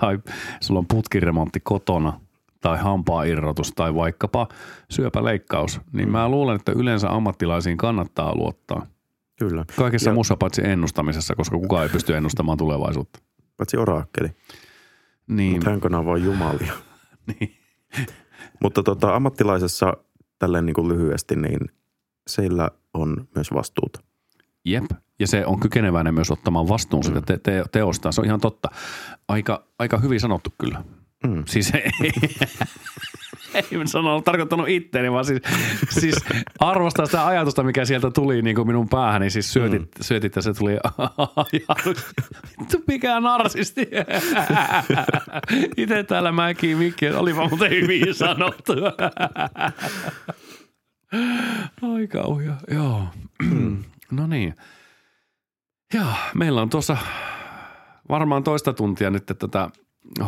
tai sulla on putkiremontti kotona tai hampaa-irrotus tai vaikkapa syöpäleikkaus, niin mm. mä luulen, että yleensä ammattilaisiin kannattaa luottaa. Kyllä. Kaikessa ja, muussa paitsi ennustamisessa, koska kukaan ei pysty ennustamaan tulevaisuutta. Paitsi oraakkeli. Niin. Mutta hän on vain jumalia. niin. Mutta tota, ammattilaisessa tälleen niin kuin lyhyesti, niin sillä on myös vastuuta. Jep, ja se on kykeneväinen myös ottamaan vastuun mm. te- te- teosta. Se on ihan totta. Aika, aika hyvin sanottu kyllä. Mm. Siis ei, ei sanonut, tarkoittanut itteeni, vaan siis, siis arvostaa sitä ajatusta, mikä sieltä tuli niin kuin minun päähäni. Siis syötit, mm. syötit ja se tuli ajatus. Vittu mikä narsisti. Itse täällä mäkin mikki, olipa muuten hyvin sanottu. Ai kauhia, joo. no niin. Joo, meillä on tuossa varmaan toista tuntia nyt tätä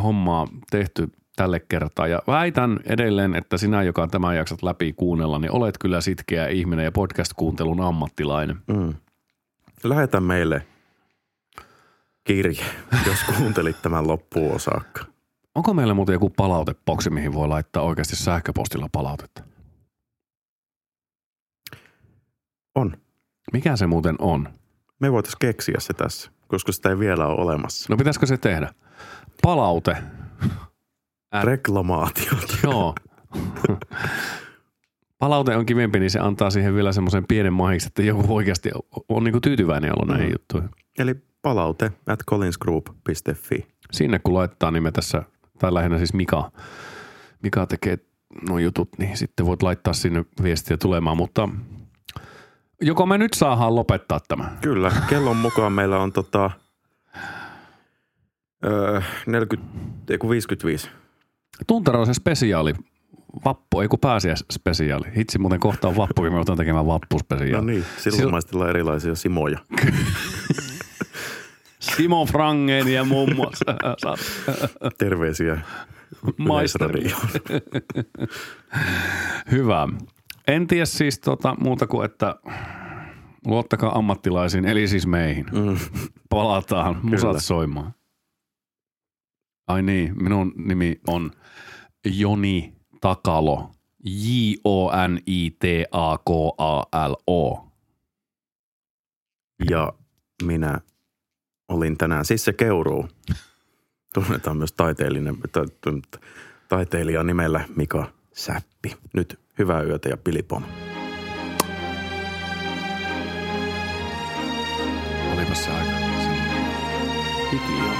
hommaa tehty tälle kertaa. Ja väitän edelleen, että sinä, joka tämän jaksat läpi kuunnella, niin olet kyllä sitkeä ihminen ja podcast-kuuntelun ammattilainen. Mm. Lähetä meille kirje, jos kuuntelit tämän loppuun saakka. Onko meillä muuten joku palautepoksi, mihin voi laittaa oikeasti sähköpostilla palautetta? On. Mikä se muuten on? Me voitaisiin keksiä se tässä, koska sitä ei vielä ole olemassa. No pitäisikö se tehdä? Palaute Ät- Reklamaatiot. Joo. Palaute on kivempi, niin se antaa siihen vielä semmoisen pienen mahiksi, että joku oikeasti on, on niin tyytyväinen ollut näihin Mm. juttuihin. Eli palaute at collinsgroup.fi. Sinne kun laittaa nime tässä, tai lähinnä siis Mika, Mika tekee nuo jutut, niin sitten voit laittaa sinne viestiä tulemaan, mutta joko me nyt saadaan lopettaa tämä? Kyllä, kellon mukaan meillä on tota, öö, 40, ei kun 55. Tunteroisen spesiaali, vappu, ei kun pääsiäisspesiaali. Hitsi muuten kohta on vappu, kun me otan tekemään vappuspesiaali. No niin, silloin Sil- maistellaan erilaisia simoja. Simo Frangen ja muun muassa Terveisiä maisteri. Hyvä. En tiedä siis tota, muuta kuin, että luottakaa ammattilaisiin, eli siis meihin. Mm. Palataan musat Kyllä. soimaan. Ai niin, minun nimi on Joni Takalo. J-O-N-I-T-A-K-A-L-O. Ja minä olin tänään siis se Keuruu. Tunnetaan myös taiteellinen, ta, ta, taiteilija nimellä Mika Säppi. Nyt hyvää yötä ja pilipom. Olipas se aika. Hiki